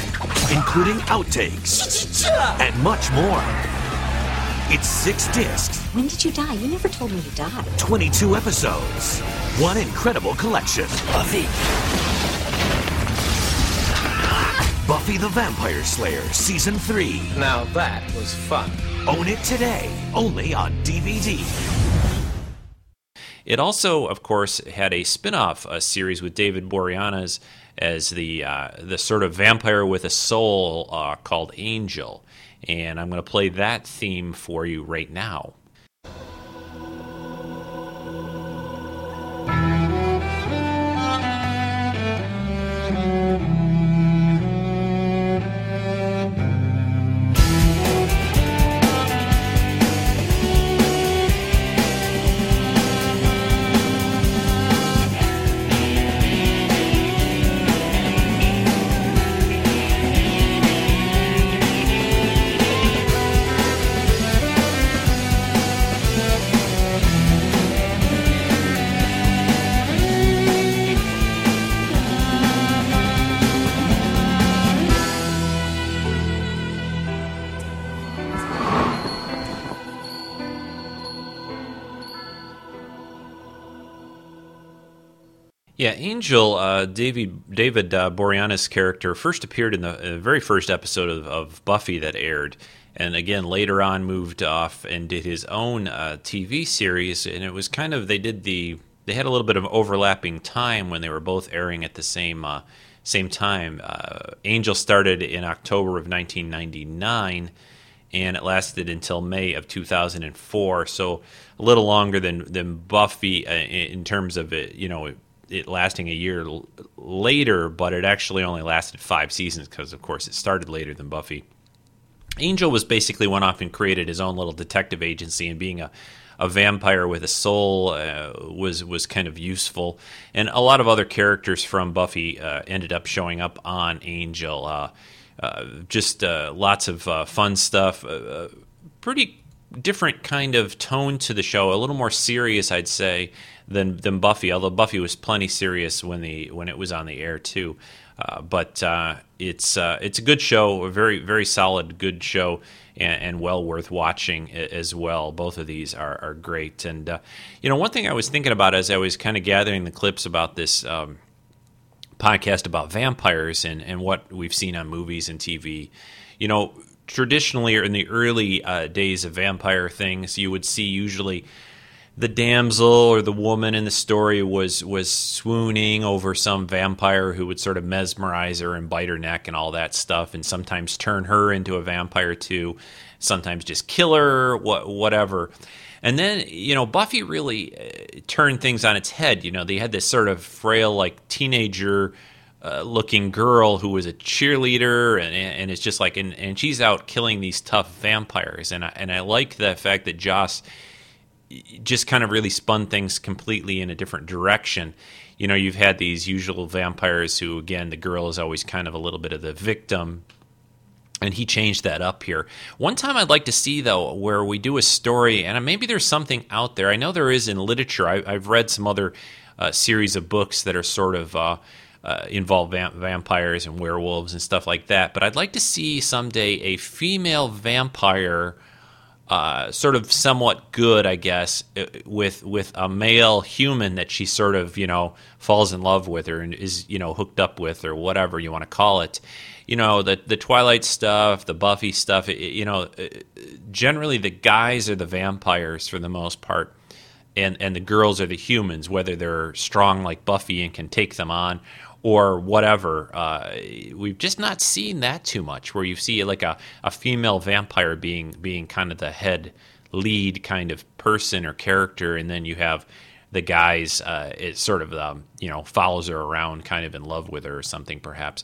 including outtakes and much more. It's six discs. When did you die? You never told me you died. 22 episodes. One incredible collection. Buffy. Buffy the Vampire Slayer Season 3. Now that was fun. Own it today, only on DVD. It also, of course, had a spin-off a series with David Boreanaz as the uh, the sort of vampire with a soul uh, called Angel, and I'm going to play that theme for you right now. Yeah, Angel, uh, David David uh, Boreanaz' character first appeared in the uh, very first episode of, of, Buffy that aired, and again later on moved off and did his own uh, TV series. And it was kind of they did the they had a little bit of overlapping time when they were both airing at the same uh, same time. Uh, Angel started in October of 1999 and it lasted until May of 2004. So a little longer than than Buffy uh, in terms of it, you know, it lasting a year l- later, but it actually only lasted five seasons because, of course, it started later than Buffy. Angel was basically went off and created his own little detective agency, and being a a vampire with a soul uh, was was kind of useful, and a lot of other characters from Buffy uh, ended up showing up on Angel. Uh, uh just uh, lots of uh, fun stuff. pretty different kind of tone to the show, a little more serious, I'd say, than than Buffy. Although Buffy was plenty serious when the when it was on the air too. Uh, but uh, it's uh, it's a good show, a very very solid, good show, and, and, well worth watching as well. Both of these are, are great. And uh, you know, one thing I was thinking about as I was kind of gathering the clips about this um, podcast about vampires and and what we've seen on movies and TV, you know, traditionally or in the early uh, days of vampire things, you would see usually the damsel or the woman in the story was was swooning over some vampire who would sort of mesmerize her and bite her neck and all that stuff, and sometimes turn her into a vampire too, sometimes just kill her, what whatever. And then you know Buffy really uh, turned things on its head. You know they had this sort of frail like teenager. Looking girl who was a cheerleader and and it's just like and, and she's out killing these tough vampires and I, and I like the fact that Joss just kind of really spun things completely in a different direction. You know, you've had these usual vampires who, again, the girl is always kind of a little bit of the victim. And he changed that up here. One time I'd like to see, though, where we do a story, and maybe there's something out there. I know there is in literature. I, have read some other uh, series of books that are sort of uh, uh, involve vampires and werewolves and stuff like that. But I'd like to see someday a female vampire uh, sort of somewhat good, I guess, uh, with with a male human that she sort of you know falls in love with or is you know hooked up with or whatever you want to call it. You know the the Twilight stuff, the Buffy stuff. It, you know, uh, generally the guys are the vampires for the most part, and and the girls are the humans, whether they're strong like Buffy and can take them on, or whatever. Uh, we've just not seen that too much, where you see like a, a female vampire being being kind of the head lead kind of person or character, and then you have the guys. Uh, it sort of um, you know follows her around, kind of in love with her or something, perhaps.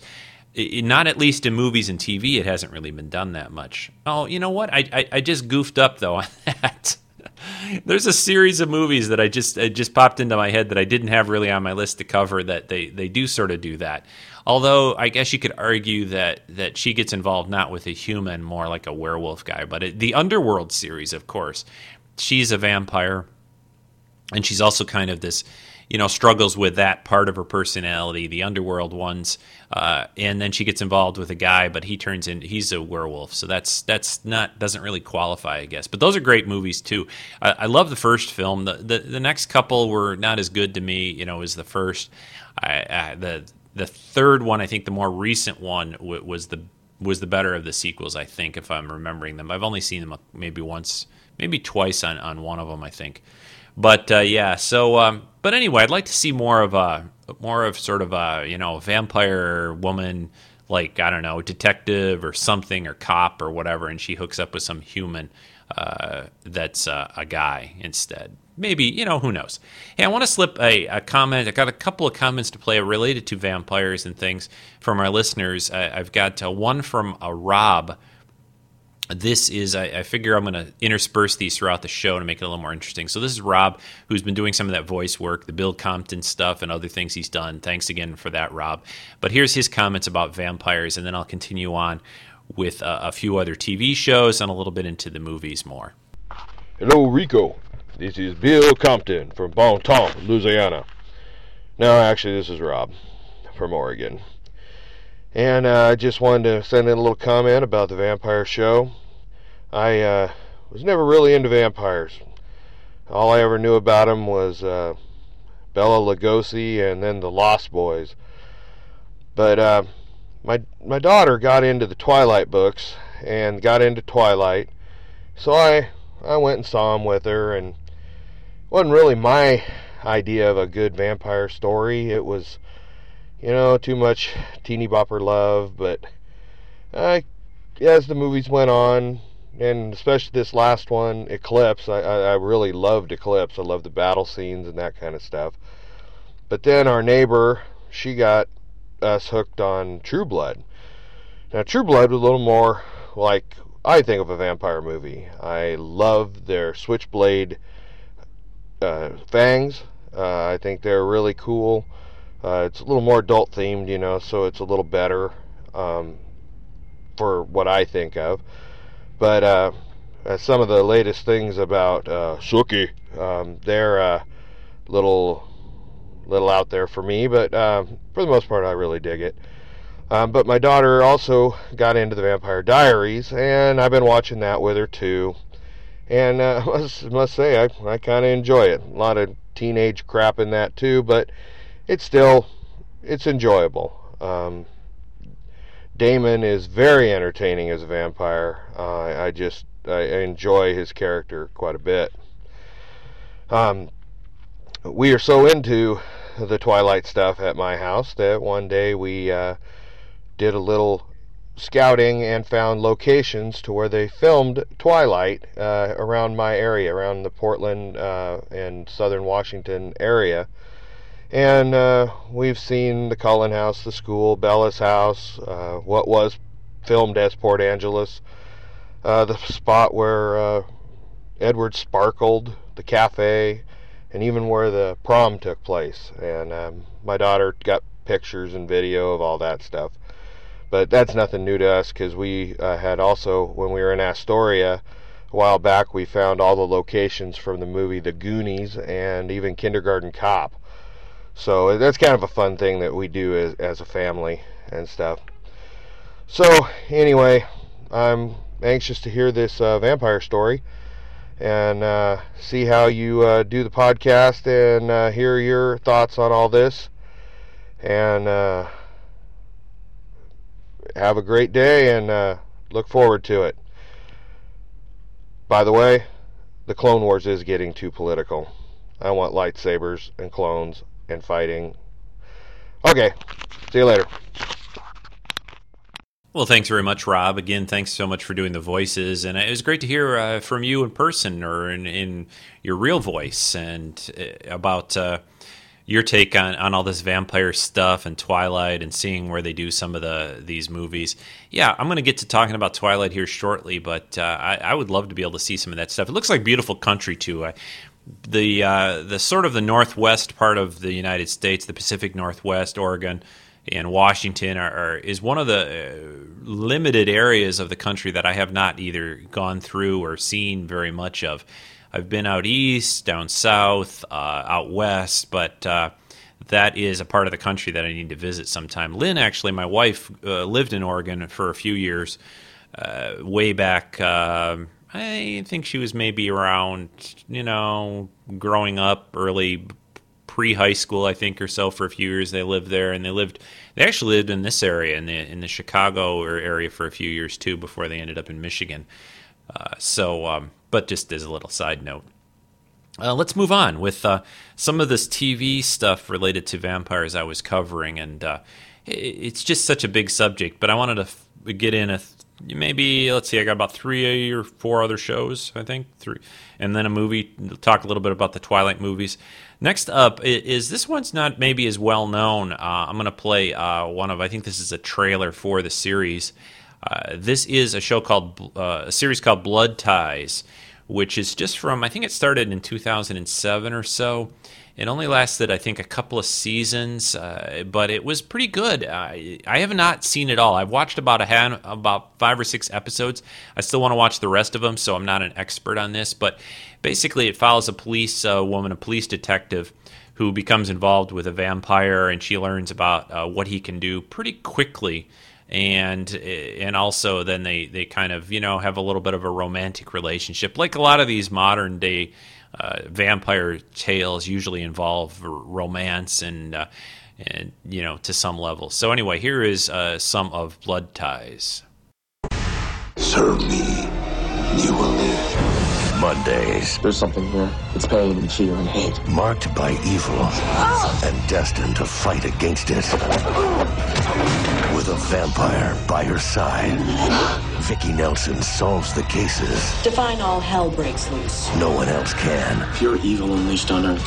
It, not at least in movies and TV, it hasn't really been done that much. Oh, you know what? I I, I just goofed up though on that. There's a series of movies that I just it just popped into my head that I didn't have really on my list to cover that they they do sort of do that. Although I guess you could argue that that she gets involved not with a human, more like a werewolf guy. But it, the Underworld series, of course, she's a vampire, and she's also kind of this you know struggles with that part of her personality the underworld ones uh, and then she gets involved with a guy but he turns in he's a werewolf. So that's that's not doesn't really qualify i guess. But those are great movies too. I, I love the first film. The, the, the next couple were not as good to me you know as the first. I, I, the the third one i think the more recent one w- was the was the better of the sequels i think if i'm remembering them. I've only seen them maybe once maybe twice on, on one of them i think. But uh, yeah, so um, but anyway, I'd like to see more of a more of sort of a you know vampire woman like I don't know detective or something or cop or whatever, and she hooks up with some human uh, that's uh, a guy instead. Maybe you know who knows. Hey, I want to slip a, a, comment. I got a couple of comments to play related to vampires and things from our listeners. I, have got uh, one from a uh, Rob this is I, I, figure i'm going to intersperse these throughout the show to make it a little more interesting. So this is rob who's been doing some of that voice work the bill compton stuff and other things he's done. Thanks again for that rob. But here's his comments about vampires and then i'll continue on with uh, a few other tv shows and a little bit into the movies more. Hello rico. This is bill compton from bon temps louisiana. No actually this is rob from oregon. And uh, I just wanted to send in a little comment about the vampire show. I uh, was never really into vampires. All I ever knew about them was uh, Bela Lugosi and then the Lost Boys. But uh, my my daughter got into the Twilight books and got into Twilight, so I I went and saw them with her, and wasn't really my idea of a good vampire story. It was you know, too much teeny bopper love, but uh, as the movies went on, and especially this last one, Eclipse, I, I, I really loved Eclipse. I loved the battle scenes and that kind of stuff. but then our neighbor, she got us hooked on True Blood. Now, True Blood was a little more like I think of a vampire movie. I love their switchblade uh, fangs. Uh, I think they're really cool. Uh, it's a little more adult themed, you know, so it's a little better um, for what I think of. But uh, some of the latest things about uh, Sookie, um, they're uh, little little out there for me, but um, for the most part, I really dig it. Um, but my daughter also got into the Vampire Diaries, and I've been watching that with her too. And uh, I must, must say, I, I kind of enjoy it. A lot of teenage crap in that too, but it's still it's enjoyable. Um, Damon is very entertaining as a vampire. Uh, I just I enjoy his character quite a bit. Um, we are so into the Twilight stuff at my house that one day we uh, did a little scouting and found locations to where they filmed Twilight uh, around my area, around the Portland uh, and southern Washington area. And uh, we've seen the Cullen House, the school, Bella's house, uh, what was filmed as Port Angeles, uh, the spot where uh, Edward sparkled, the cafe, and even where the prom took place. And um, my daughter got pictures and video of all that stuff. But that's nothing new to us because we uh, had also, when we were in Astoria a while back, we found all the locations from the movie The Goonies and even Kindergarten Cop. So that's kind of a fun thing that we do as, as a family and stuff. So, anyway, I'm anxious to hear this uh, vampire story and uh, see how you uh, do the podcast and uh, hear your thoughts on all this. And uh, have a great day and uh, look forward to it. By the way, the Clone Wars is getting too political. I want lightsabers and clones and fighting. Okay, see you later. Well, thanks very much, Rob. Again, thanks so much for doing the voices, and it was great to hear uh, from you in person or in, in your real voice and uh, about uh, your take on, on all this vampire stuff and Twilight and seeing where they do some of the these movies. Yeah, I'm going to get to talking about Twilight here shortly, but uh, I, I, would love to be able to see some of that stuff. It looks like beautiful country too. I, the uh, the sort of the northwest part of the United States, the Pacific Northwest, Oregon, and Washington are, are is one of the uh, limited areas of the country that I have not either gone through or seen very much of. I've been out east, down south, uh, out west, but uh, that is a part of the country that I need to visit sometime. Lynn, actually, my wife, uh, lived in Oregon for a few years, uh, way back. I think she was maybe around, you know, growing up, early pre high school, I think, or so. For a few years, they lived there, and they lived. They actually lived in this area, in the in the Chicago area, for a few years too, before they ended up in Michigan. Uh, so. Um, but just as a little side note. Uh, let's move on with uh, some of this TV stuff related to vampires I was covering, and uh, it's just such a big subject. But I wanted to f- get in a th- maybe let's see, I got about three or four other shows, I think three, and then a movie. Talk a little bit about the Twilight movies. Next up is this one's not maybe as well known. Uh, I'm going to play uh, one of I think this is a trailer for the series. Uh, this is a show called uh, a series called Blood Ties, which is just from I think it started in 2007 or so. It only lasted I think a couple of seasons, uh, but it was pretty good. I, I have not seen it all. I've watched about a hand, about five or six episodes. I still want to watch the rest of them, so I'm not an expert on this. But basically, it follows a police uh, woman, a police detective who becomes involved with a vampire, and she learns about uh, what he can do pretty quickly and and also then they they kind of you know have a little bit of a romantic relationship like a lot of these modern day uh, vampire tales usually involve romance and uh, and you know to some level so anyway here is uh, some of blood ties serve me you will live Mondays. There's something here. It's pain and fear and hate. Marked by evil and destined to fight against it. With a vampire by her side, Vicki Nelson solves the cases. Define all hell breaks loose. No one else can. Pure evil unleashed on Earth.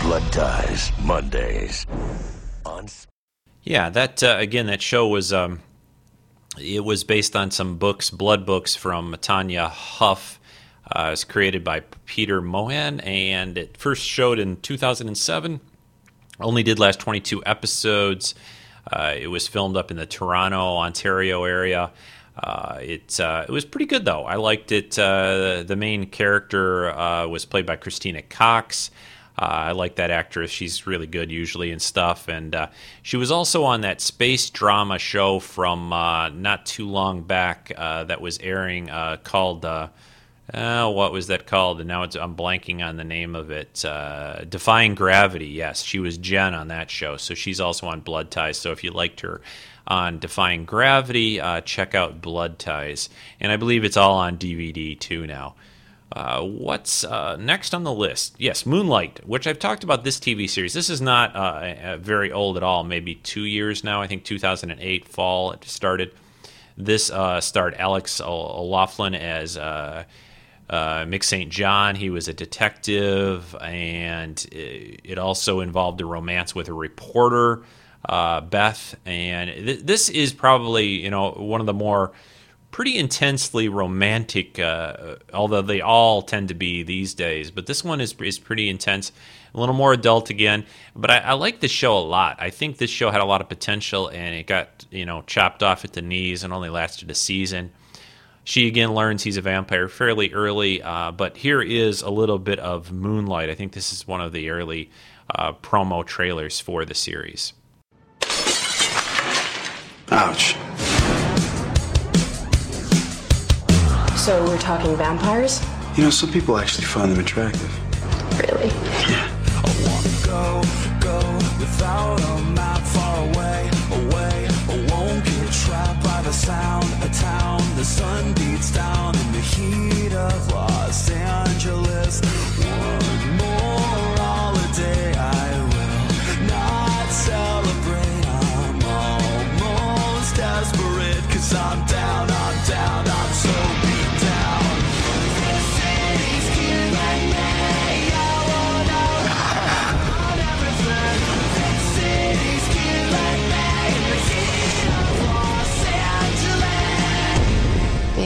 Blood Ties, Mondays. On... Yeah, that, uh, again, that show was. Um, it was based on some books, blood books from Tanya Huff uh, it was created by Peter Mohan, and it first showed in 2007. Only did last 22 episodes. Uh, it was filmed up in the Toronto, Ontario area. Uh, it uh, it was pretty good though. I liked it. Uh, the main character uh, was played by Christina Cox. I like that actress. She's really good usually and stuff. And she was also on that space drama show from not too long back that was airing called. What was that called? And now I'm blanking on the name of it. Defying Gravity. Yes, she was Jen on that show. So she's also on Blood Ties. So if you liked her on Defying Gravity, uh, check out Blood Ties. And I believe it's all on DVD too now. Uh, what's uh, next on the list? Yes, Moonlight, which I've talked about this TV series. This is not uh, very old at all, maybe two years now. I think 2008 fall it started. This uh, starred Alex O'Loughlin as uh, Mick St. John. He was a detective, and it also involved a romance with a reporter uh, Beth, and th- this is probably you know one of the more pretty intensely romantic, uh, although they all tend to be these days. But this one is is pretty intense, a little more adult again. But I, I like this show a lot. I think this show had a lot of potential, and it got you know chopped off at the knees and only lasted a season. She again learns he's a vampire fairly early, uh, but here is a little bit of Moonlight. I think this is one of the early uh, promo trailers for the series. Ouch. So we're talking vampires? You know, some people actually find them attractive. Really? Yeah. I wanna go, go without a map far away, away. I won't get trapped by the sound of town. The sun beats down in the heat of Los Angeles.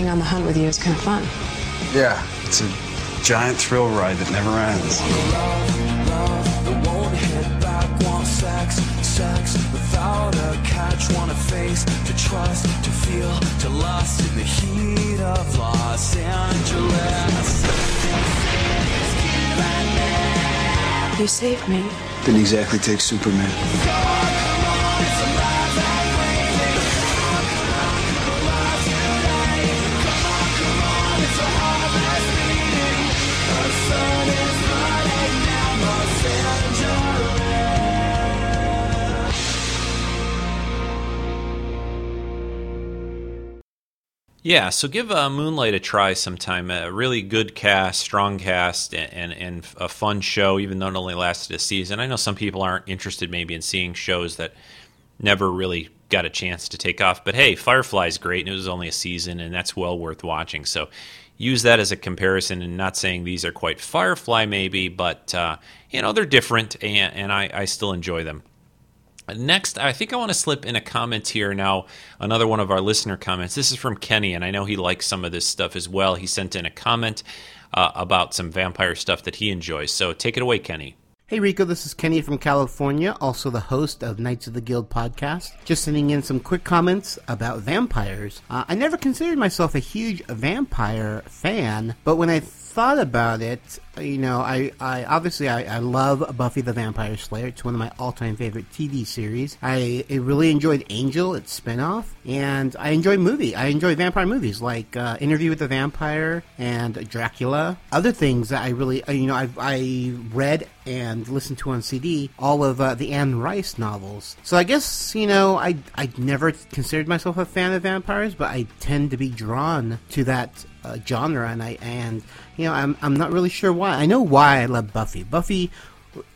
On the hunt with you is kind of fun. Yeah, it's a giant thrill ride that never ends. Love that won't hit back, want sex, sex without a catch, want a face to trust, to feel, to lust in the heat of Los Angeles. You saved me. Didn't exactly take Superman. Yeah, so give uh, Moonlight a try sometime. A really good cast, strong cast, and, and, and a fun show, even though it only lasted a season. I know some people aren't interested maybe in seeing shows that never really got a chance to take off. But hey, Firefly's great, and it was only a season, and that's well worth watching. So use that as a comparison, and not saying these are quite Firefly maybe, but uh, you know they're different, and, and I, I still enjoy them. Next, I think I want to slip in a comment here now. Another one of our listener comments. This is from Kenny, and I know he likes some of this stuff as well. He sent in a comment uh, about some vampire stuff that he enjoys. So take it away, Kenny. Hey Rico, this is Kenny from California, also the host of Knights of the Guild podcast. Just sending in some quick comments about vampires. Uh, I never considered myself a huge vampire fan, but when I thought about it, you know, I, I obviously I, I love Buffy the Vampire Slayer. It's one of my all-time favorite TV series. I, I really enjoyed Angel, its spinoff, and I enjoy movie. I enjoy vampire movies like uh, Interview with the Vampire and Dracula. Other things that I really, uh, you know, I, I read and listened to on CD all of uh, the Anne Rice novels. So I guess you know I I never considered myself a fan of vampires, but I tend to be drawn to that uh, genre, and I and you know I'm I'm not really sure why. I know why I love Buffy. Buffy,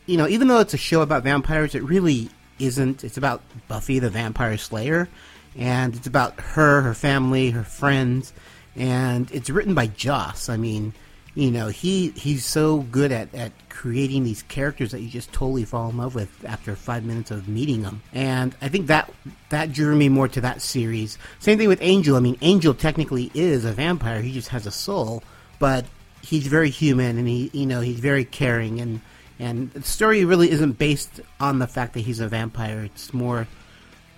you know, even though it's a show about vampires, it really isn't. It's about Buffy the Vampire Slayer, and it's about her, her family, her friends, and it's written by Joss. I mean, you know, he he's so good at, at creating these characters that you just totally fall in love with after five minutes of meeting them. And I think that that drew me more to that series. Same thing with Angel. I mean, Angel technically is a vampire. He just has a soul, but he's very human and he you know he's very caring and and the story really isn't based on the fact that he's a vampire. It's more,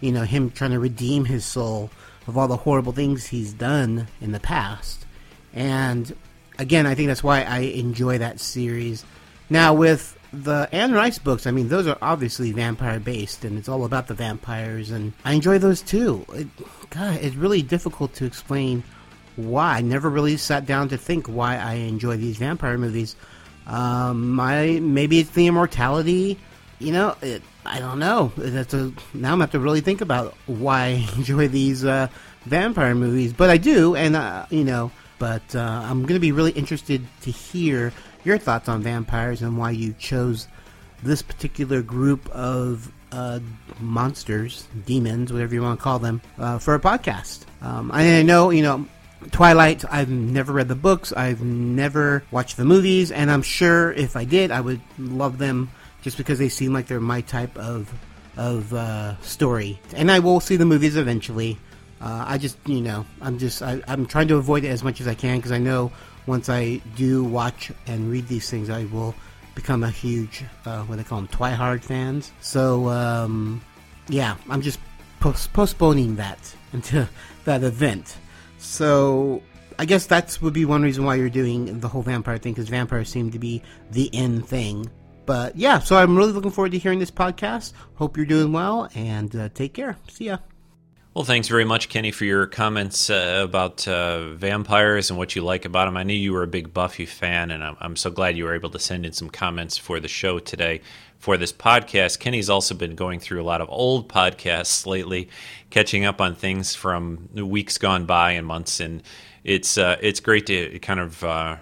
you know, him trying to redeem his soul of all the horrible things he's done in the past. And again, I think that's why I enjoy that series. Now with the Anne Rice books, I mean, those are obviously vampire based, and it's all about the vampires, and I enjoy those too. It, God, it's really difficult to explain why. I never really sat down to think why I enjoy these vampire movies. Um, maybe it's the immortality. You know, it, I don't know. That's a now I'm have to really think about why I enjoy these uh, vampire movies, but I do, and uh, you know, but uh, I'm going to be really interested to hear your thoughts on vampires and why you chose this particular group of uh, monsters, demons, whatever you want to call them, uh, for a podcast. Um, I know, you know, Twilight, I've never read the books, I've never watched the movies, and I'm sure if I did, I would love them just because they seem like they're my type of of uh, story. And I will see the movies eventually. Uh, I just, you know, I'm just, I, am trying to avoid it as much as I can because I know once I do watch and read these things, I will become a huge, uh, what they call them, Twihard fans. So, um, yeah, I'm just post- postponing that until that event. So I guess that would be one reason why you're doing the whole vampire thing because vampires seem to be the end thing. But yeah, so I'm really looking forward to hearing this podcast. Hope you're doing well and uh, take care. See ya. Well, thanks very much, Kenny, for your comments uh, about uh, vampires and what you like about them. I knew you were a big Buffy fan, and I'm, I'm so glad you were able to send in some comments for the show today for this podcast. Kenny's also been going through a lot of old podcasts lately, catching up on things from weeks gone by and months, and it's uh, it's great to kind of uh,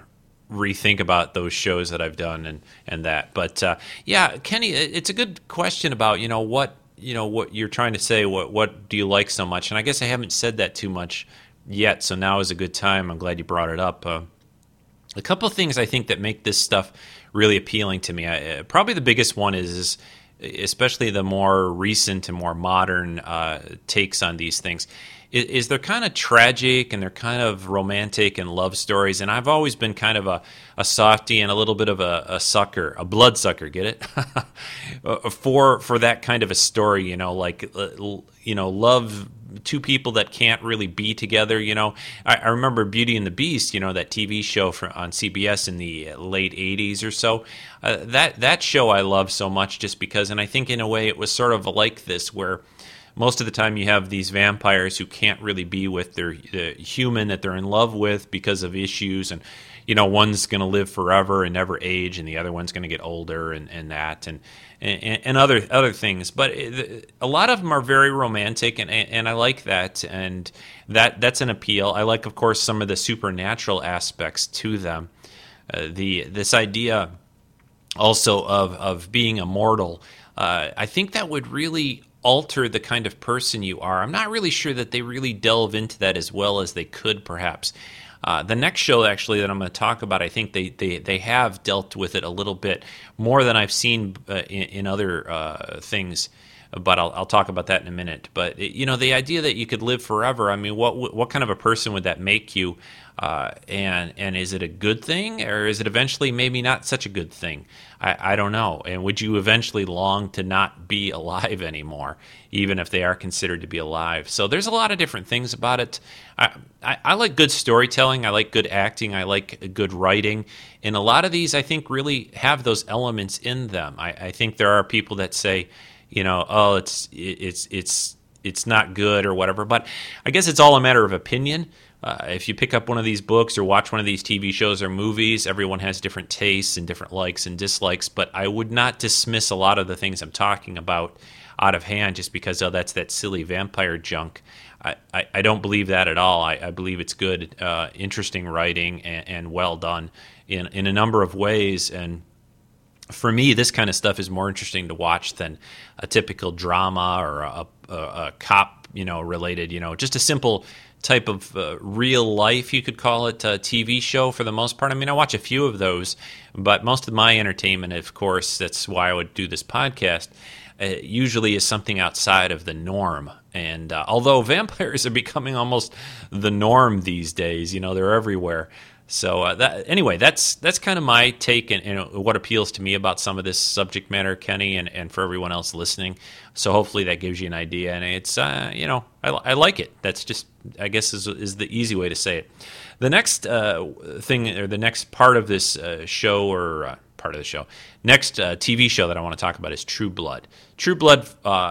rethink about those shows that I've done and and that. But uh, yeah, Kenny, it's a good question about you know what you know what you're trying to say. What what do you like so much? And I guess I haven't said that too much yet. So now is a good time. I'm glad you brought it up. Uh, a couple of things I think that make this stuff really appealing to me. I, uh, probably the biggest one is, especially the more recent and more modern uh, takes on these things. Is, is they're kind of tragic and they're kind of romantic and love stories. And I've always been kind of a, a softy and a little bit of a, a sucker, a blood sucker. Get it? Uh, for for that kind of a story, you know, like uh, you know, love two people that can't really be together. You know, I, I remember Beauty and the Beast. You know, that TV show for, on CBS in the late '80s or so. Uh, that that show I love so much just because, and I think in a way it was sort of like this where most of the time you have these vampires who can't really be with their the human that they're in love with because of issues and you know one's going to live forever and never age and the other one's going to get older and, and that and, and, and other other things. But a lot of them are very romantic and and I like that. And that that's an appeal. I like of course some of the supernatural aspects to them. Uh, the this idea also of of being immortal uh, I think that would really alter the kind of person you are. I'm not really sure that they really delve into that as well as they could, perhaps. Uh, the next show, actually, that I'm going to talk about, I think they, they, they have dealt with it a little bit more than I've seen uh, in, in, other uh, things. But I'll, I'll talk about that in a minute. But you know, the idea that you could live forever. I mean, what what kind of a person would that make you? Uh, and and is it a good thing, or is it eventually maybe not such a good thing? I, I don't know. And would you eventually long to not be alive anymore, even if they are considered to be alive? So there's a lot of different things about it. I, I, I like good storytelling. I like good acting. I like good writing. And a lot of these, I think, really have those elements in them. I, I think there are people that say, you know, oh, it's it's it's it's not good or whatever. But I guess it's all a matter of opinion. Uh, if you pick up one of these books or watch one of these TV shows or movies, everyone has different tastes and different likes and dislikes. But I would not dismiss a lot of the things I'm talking about out of hand just because oh that's that silly vampire junk. I, I, I don't believe that at all. I, I believe it's good, uh, interesting writing and, and well done in in a number of ways and for me, this kind of stuff is more interesting to watch than a typical drama or a, a, a, cop, you know, related, you know, just a simple type of uh, real life, you could call it, uh, TV show for the most part. I mean, I watch a few of those, but most of my entertainment, of course, that's why I would do this podcast, uh, usually is something outside of the norm. And uh, although vampires are becoming almost the norm these days, you know, they're everywhere. So uh, that anyway, that's that's kind of my take and, what appeals to me about some of this subject matter, Kenny, and, and for everyone else listening. So hopefully that gives you an idea, and it's uh, you know I, I like it. That's just I guess is is the easy way to say it. The next uh, thing or the next part of this uh, show or uh, part of the show, next uh, TV show that I want to talk about is True Blood. True Blood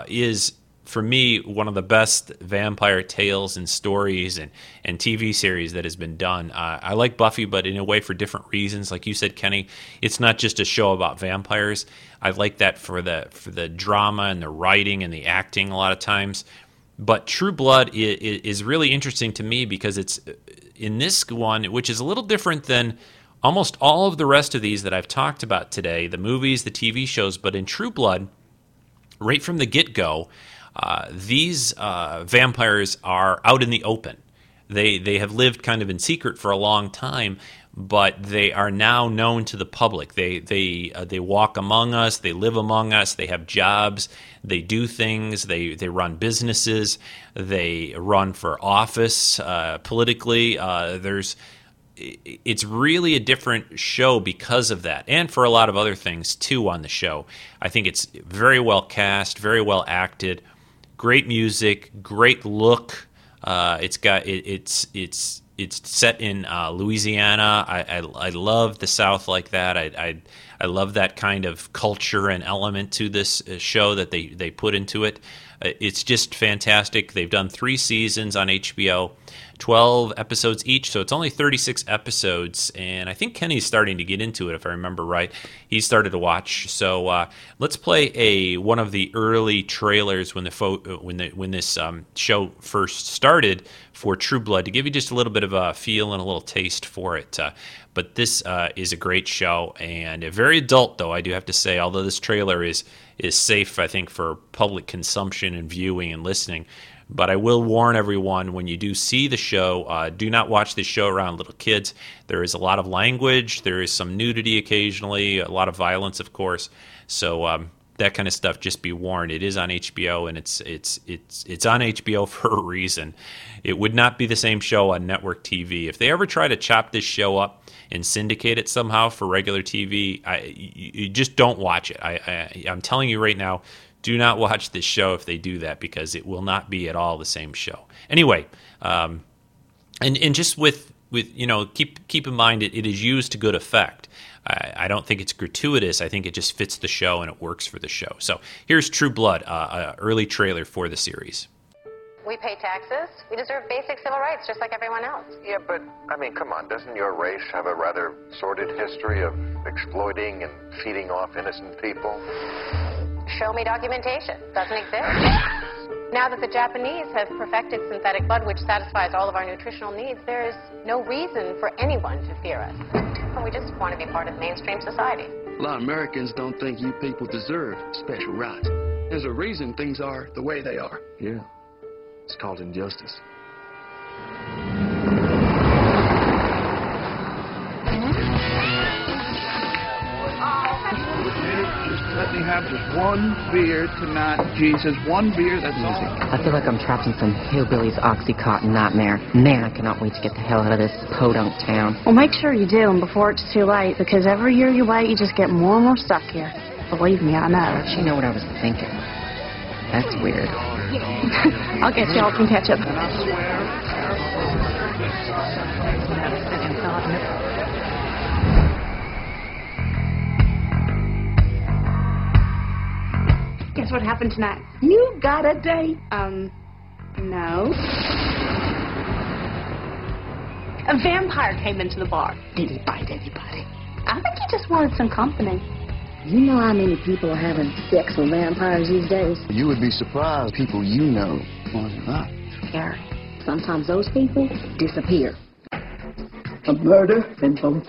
is for me, one of the best vampire tales and stories and, and TV series that has been done. Uh, I like Buffy, but in a way for different reasons. Like you said, Kenny, it's not just a show about vampires. I like that for the for the drama and the writing and the acting a lot of times. But True Blood is, is really interesting to me because it's in this one, which is a little different than almost all of the rest of these that I've talked about today, the movies, the TV shows. But in True Blood, right from the get go uh, these uh, vampires are out in the open. They they have lived kind of in secret for a long time, but they are now known to the public. They they uh, they walk among us. They live among us. They have jobs. They do things. They they run businesses. They run for office uh, politically. Uh, there's it's really a different show because of that, and for a lot of other things too on the show. I think it's very well cast, very well acted great music, great look. Uh, it's got it, it's it's it's set in uh, Louisiana. I, I, I love the South like that. I, I I love that kind of culture and element to this uh, show that they they put into it. Uh, it's just fantastic. They've done three seasons on HBO. 12 episodes each, so it's only 36 episodes. And I think Kenny's starting to get into it, if I remember right. He started to watch. So uh, let's play a one of the early trailers when the fo- when the when this um, show first started for True Blood to give you just a little bit of a feel and a little taste for it. Uh, but this uh, is a great show and a very adult, though I do have to say. Although this trailer is is safe, I think, for public consumption and viewing and listening. But I will warn everyone when you do see the show, uh, do not watch this show around little kids. There is a lot of language, there is some nudity occasionally, a lot of violence, of course. So um, that kind of stuff, just be warned. It is on HBO, and it's it's it's it's on HBO for a reason. It would not be the same show on network TV if they ever try to chop this show up and syndicate it somehow for regular TV. I, you, you just don't watch it. I, I I'm telling you right now do not watch this show if they do that because it will not be at all the same show. Anyway, um, and and just with with you know keep keep in mind it, it is used to good effect. I, I, don't think it's gratuitous. I think it just fits the show and it works for the show. So here's True Blood, uh, early trailer for the series. We pay taxes. We deserve basic civil rights just like everyone else. Yeah, but, I mean, come on. Doesn't your race have a rather sordid history of exploiting and feeding off innocent people? Show me documentation. Doesn't exist. Now that the Japanese have perfected synthetic blood, which satisfies all of our nutritional needs, there is no reason for anyone to fear us. We just want to be part of mainstream society. A lot of Americans don't think you people deserve special rights. There's a reason things are the way they are. Yeah. It's called injustice. Have just one beer tonight, Jesus. One beer, that's Easy. I feel like I'm trapped in some hillbilly's Oxycontin nightmare. Man, I cannot wait to get the hell out of this podunk town. Well, make sure you do, and before it's too late, because every year you wait, you just get more and more stuck here. Believe me, I know. She know what I was thinking? That's weird. I'll get y'all some ketchup. Guess what happened tonight? You got a date? Um, no. A vampire came into the bar. Did he bite anybody? I think he just wanted some company. You know how many people are having sex with vampires these days? You would be surprised people you know. Well, not. Scary. Sometimes those people disappear. A murder in Bone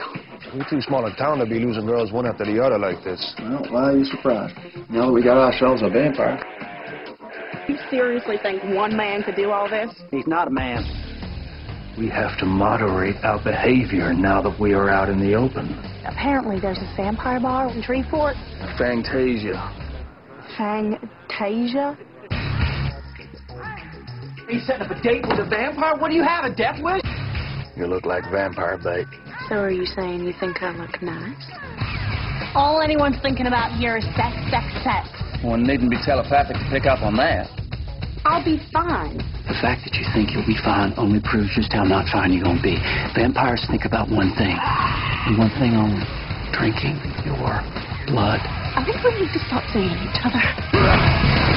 We're too small a town to be losing girls one after the other like this. Well, why are you surprised? Now that we got ourselves a vampire. You seriously think one man could do all this? He's not a man. We have to moderate our behavior now that we are out in the open. Apparently, there's a vampire bar in Shreveport. Fangtasia. Fangtasia? Are you setting up a date with a vampire? What do you have, a death wish? You look like vampire bait. So are you saying you think I look nice? All anyone's thinking about here is sex, sex, sex. One needn't be telepathic to pick up on that. I'll be fine. The fact that you think you'll be fine only proves just how not fine you're going to be. Vampires think about one thing, and one thing only drinking your blood. I think we need to stop seeing each other.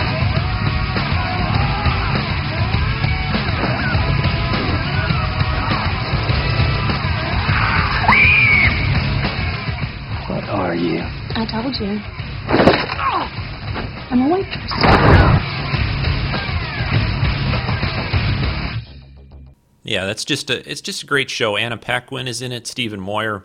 You? I told you. I'm a waitress. Yeah, that's just a it's just a great show. Anna Paquin is in it. Stephen Moyer.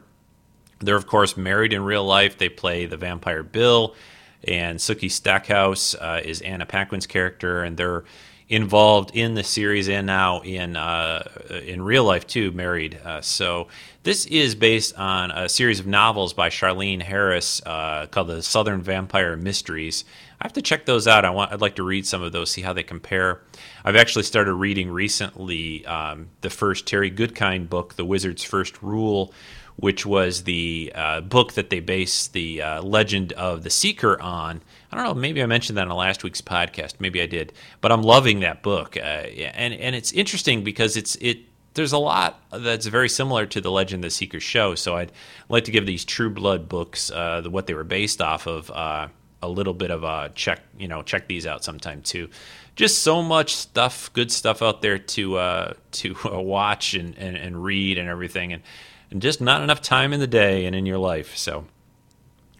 They're of course married in real life. They play the vampire Bill, and Sookie Stackhouse uh, is Anna Paquin's character, and they're involved in the series and now in uh, in real life too. Married. Uh, so this is based on a series of novels by Charlaine Harris uh, called the Southern Vampire Mysteries. I have to check those out. I want. I'd like to read some of those, see how they compare. I've actually started reading recently um, the first Terry Goodkind book, The Wizard's First Rule, which was the uh, book that they based the uh, Legend of the Seeker on. I don't know. Maybe I mentioned that on last week's podcast. Maybe I did. But I'm loving that book, uh, and and it's interesting because it's it. There's a lot that's very similar to the Legend of the Seeker show. So I'd like to give these True Blood books, uh, the, what they were based off of uh, a little bit of a check, you know, check these out sometime too. Just so much stuff, good stuff out there to uh, to uh, watch and, and, and read and everything, and and just not enough time in the day and in your life. So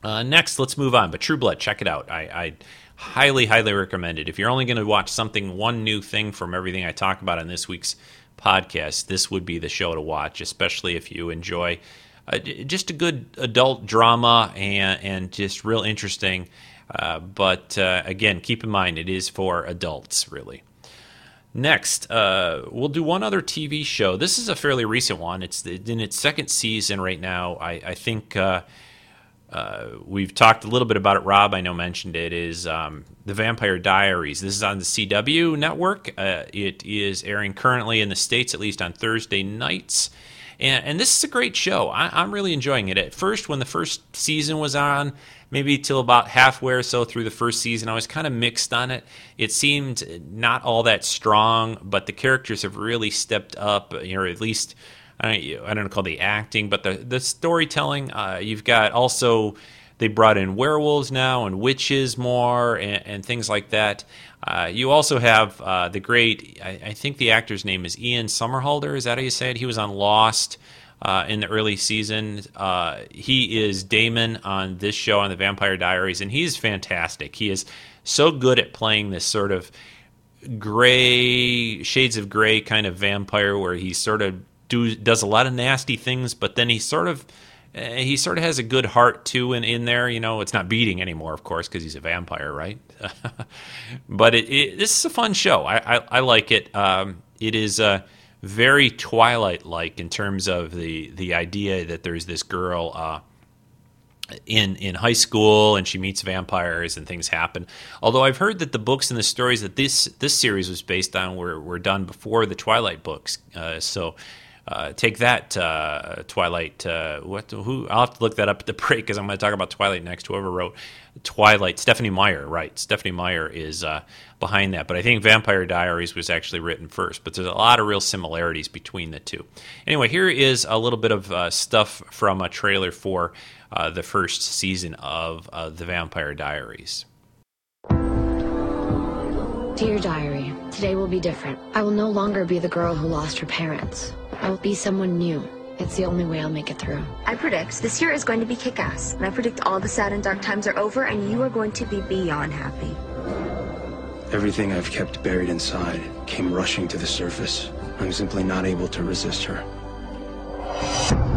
uh, next, let's move on. But True Blood, check it out. I, I highly, highly recommend it. If you're only going to watch something, one new thing from everything I talk about in this week's podcast, this would be the show to watch, especially if you enjoy uh, just a good adult drama and and just real interesting. Uh, but uh, again, keep in mind it is for adults, really. Next, uh, we'll do one other TV show. This is a fairly recent one. It's in its second season right now. I, I think uh, uh, we've talked a little bit about it. Rob, I know, mentioned it. Is um, the Vampire Diaries? This is on the CW network. Uh, it is airing currently in the states, at least on Thursday nights. And, and this is a great show. I, I'm really enjoying it. At first, when the first season was on, maybe till about halfway or so through the first season, I was kind of mixed on it. It seemed not all that strong, but the characters have really stepped up, you know, at least I don't, I don't call the acting, but the the storytelling. Uh, you've got also they brought in werewolves now and witches more and, and things like that. Uh, you also have uh, the great, I, I, think the actor's name is Ian Somerhalder. Is that how you say it? He was on Lost uh, in the early season. Uh, he is Damon on this show on the Vampire Diaries, and he's fantastic. He is so good at playing this sort of gray, shades of gray kind of vampire where he's sort of do, does a lot of nasty things, but then he sort of he sort of has a good heart too in, in there you know? It's not beating anymore of course because he's a vampire right? But it, it, this is a fun show. I, I, I like it. Um, it is uh, very twilight like in terms of the the idea that there's this girl uh, in in high school and she meets vampires and things happen. Although i've heard that the books and the stories that this this series was based on were, were done before the twilight books uh, so uh, take that, uh, Twilight. Uh, what? Who? I'll have to look that up at the break because I'm going to talk about Twilight next. Whoever wrote Twilight, Stephenie Meyer, right? Stephenie Meyer is uh, behind that, but I think Vampire Diaries was actually written first. But there's a lot of real similarities between the two. Anyway, here is a little bit of uh, stuff from a trailer for uh, the first season of the Vampire Diaries. Dear Diary, today will be different. I will no longer be the girl who lost her parents. I will be someone new. It's the only way I'll make it through. I predict this year is going to be kick ass, and I predict all the sad and dark times are over, and you are going to be beyond happy. Everything I've kept buried inside came rushing to the surface. I'm simply not able to resist her.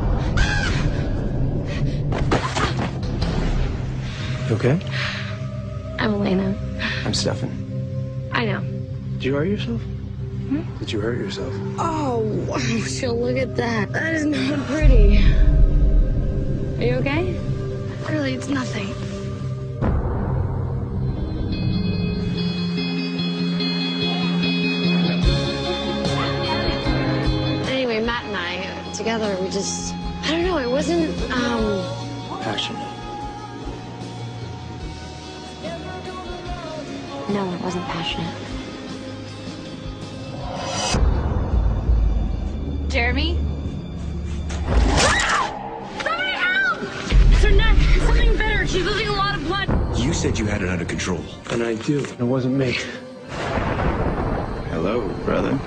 You okay? I'm Elena. I'm Stefan. I know. Did you hurt yourself? Did you hurt yourself? Oh, wow, Jill, look at that. That is not pretty. Are you okay? Really, it's nothing. Anyway, Matt and I, together, we just, I don't know, it wasn't, um, Passionate. no, it wasn't passionate. Jeremy? Somebody help! It's her neck. Something better. She's losing a lot of blood. You said you had it under control. And I do. It wasn't me. Hello, brother.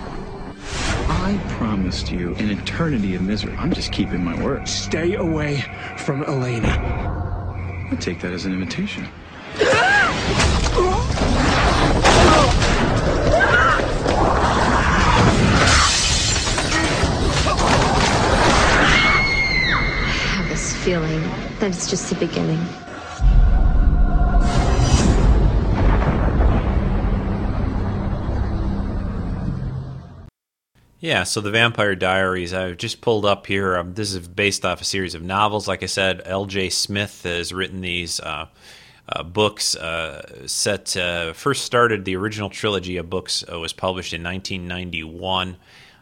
I promised you an eternity of misery. I'm just keeping my word. Stay away from Elena. I take that as an invitation. I feeling that it's just the beginning. Yeah, so the Vampire Diaries, I've just pulled up here. Um, this is based off a series of novels. Like I said, L.J. Smith has written these uh, uh, books. Uh, set uh, first started the original trilogy of books uh, was published in 1991.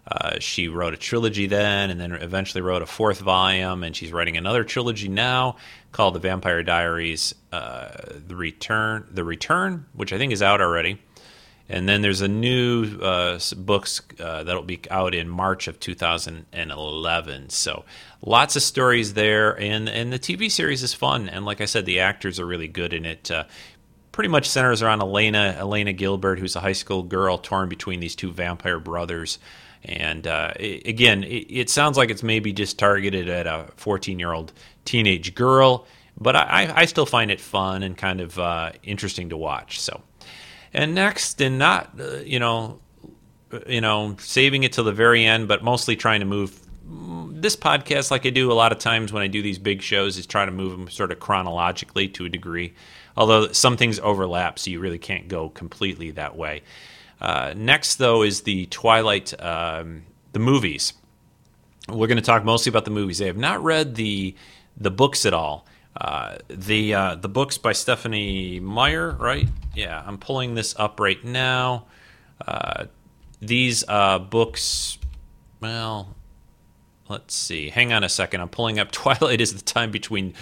Uh, she wrote a trilogy then, and then eventually wrote a fourth volume, and she's writing another trilogy now called The Vampire Diaries: uh, The Return. The Return, which I think is out already. And then there's a new uh, books uh, that'll be out in March of 2011. So lots of stories there, and and the TV series is fun. And like I said, the actors are really good in it. Uh, pretty much centers around Elena Elena Gilbert, who's a high school girl torn between these two vampire brothers. And uh, again, it, it sounds like it's maybe just targeted at a 14 year old teenage girl, but I, I still find it fun and kind of uh, interesting to watch. So. And next, and not uh, you know, you know, saving it till the very end, but mostly trying to move mm, this podcast, like I do a lot of times when I do these big shows, is try to move them sort of chronologically to a degree. Although some things overlap, so you really can't go completely that way. Uh, next, though, is the Twilight, um, the movies. We're going to talk mostly about the movies. I have not read the the books at all. Uh, the uh, the books by Stephenie Meyer, right? Yeah, I'm pulling this up right now. Uh, these uh, books, well, let's see. Hang on a second. I'm pulling up. Twilight is the time between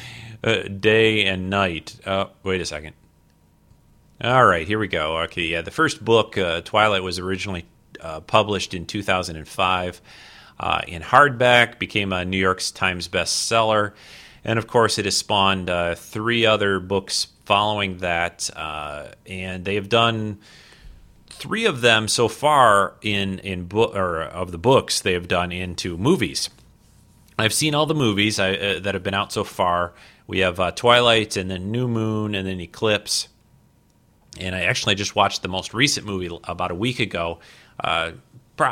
day and night. Wait a second. All right, here we go. Okay, yeah, the first book, uh, Twilight, was originally uh, published in 2005 uh, in hardback, became a New York Times bestseller, and of course, it has spawned uh, three other books following that, uh, and they have done three of them so far in in book or of the books they have done into movies. I've seen all the movies I, uh, that have been out so far. We have uh, Twilight, and then New Moon, and then Eclipse. And I actually just watched the most recent movie about a week ago, uh,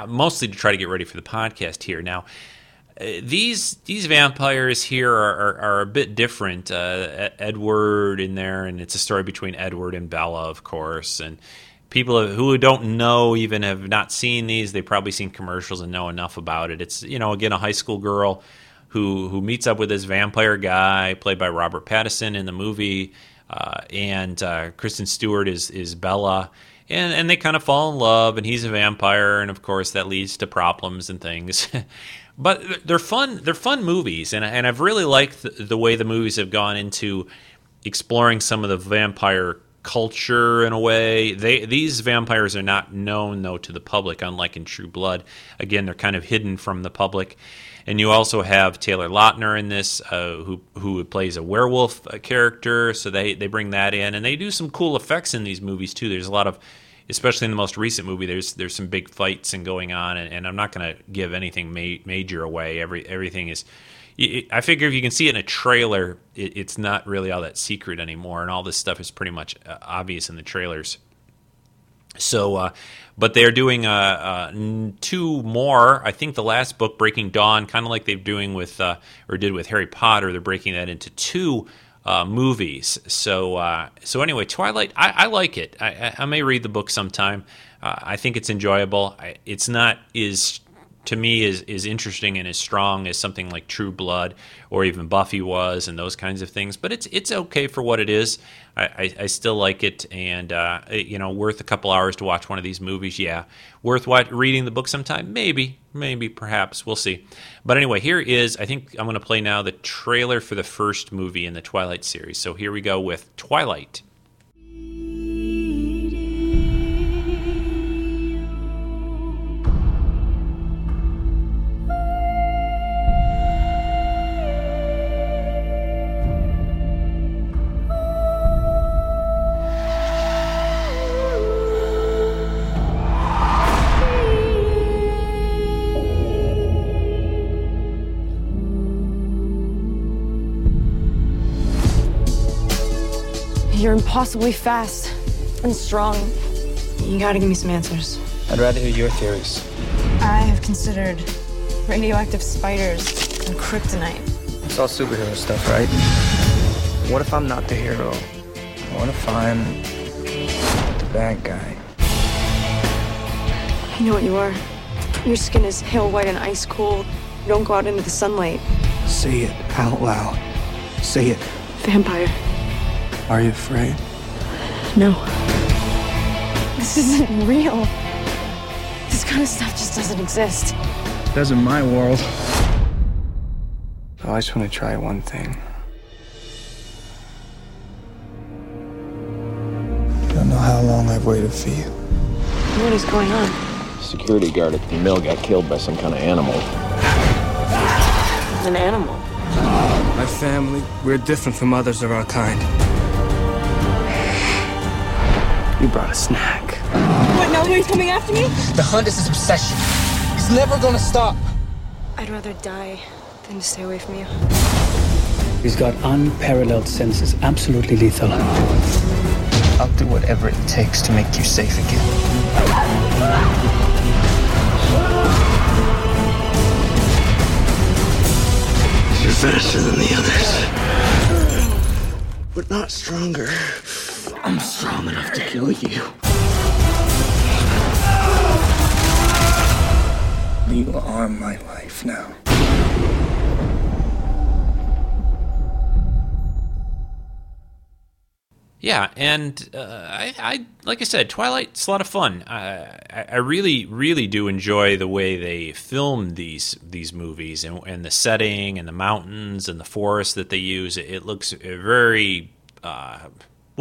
mostly to try to get ready for the podcast here. Now, uh, these these vampires here are, are, are a bit different. Uh, Edward in there, and it's a story between Edward and Bella, of course, and people who don't know even have not seen these they've probably seen commercials and know enough about it it's you know again a high school girl who who meets up with this vampire guy played by robert pattinson in the movie uh, and uh, kristen stewart is is bella and and they kind of fall in love and he's a vampire and of course that leads to problems and things but they're fun they're fun movies and, and i've really liked the, the way the movies have gone into exploring some of the vampire culture in a way. They these vampires are not known though to the public, unlike in True Blood. Again, they're kind of hidden from the public. And you also have Taylor Lautner in this, uh, who who plays a werewolf uh, character. So they they bring that in, and they do some cool effects in these movies too. There's a lot of especially in the most recent movie, there's there's some big fights and going on, and, and I'm not going to give anything ma- major away. Every everything is. I figure if you can see it in a trailer, it, it's not really all that secret anymore, and all this stuff is pretty much uh, obvious in the trailers. So, uh, but they're doing uh, uh, two more. I think the last book, Breaking Dawn, kind of like they're doing with uh, or did with Harry Potter, they're breaking that into two uh, movies. So uh, so anyway, Twilight, I, I like it. I, I, may read the book sometime. Uh, I think it's enjoyable. I, it's not is to me is is interesting and as strong as something like True Blood or even Buffy was and those kinds of things. But it's it's okay for what it is. I, I, I still like it, and uh, you know, worth a couple hours to watch one of these movies. Yeah, worth what, reading the book sometime. Maybe, maybe, perhaps. We'll see. But anyway, here is. I think I'm going to play now the trailer for the first movie in the Twilight series. So here we go with Twilight. Impossibly fast and strong. You gotta give me some answers. I'd rather hear your theories. I have considered radioactive spiders and kryptonite. It's all superhero stuff, right? What if I'm not the hero? What if I'm the bad guy? You know what you are? Your skin is pale white and ice cold. You don't go out into the sunlight. Say it out loud. Say it. Vampire. Are you afraid? No. This isn't real. This kind of stuff just doesn't exist. Does in my world. I just want to try one thing. I Don't know how long I've waited for you. What is going on? Security guard at the mill got killed by some kind of animal. An animal. My family, we're different from others of our kind. You brought a snack. What, now he's coming after me? The hunt is his obsession. He's never gonna stop. I'd rather die than to stay away from you. He's got unparalleled senses, absolutely lethal. I'll do whatever it takes to make you safe again. You're faster than the others. But not stronger. I'm strong enough to kill you. You are my life now. Yeah, and uh, I, I, like I said, Twilight's a lot of fun. I, I, I really, really do enjoy the way they film these these movies and, and the setting and the mountains and the forest that they use. It, it looks very uh,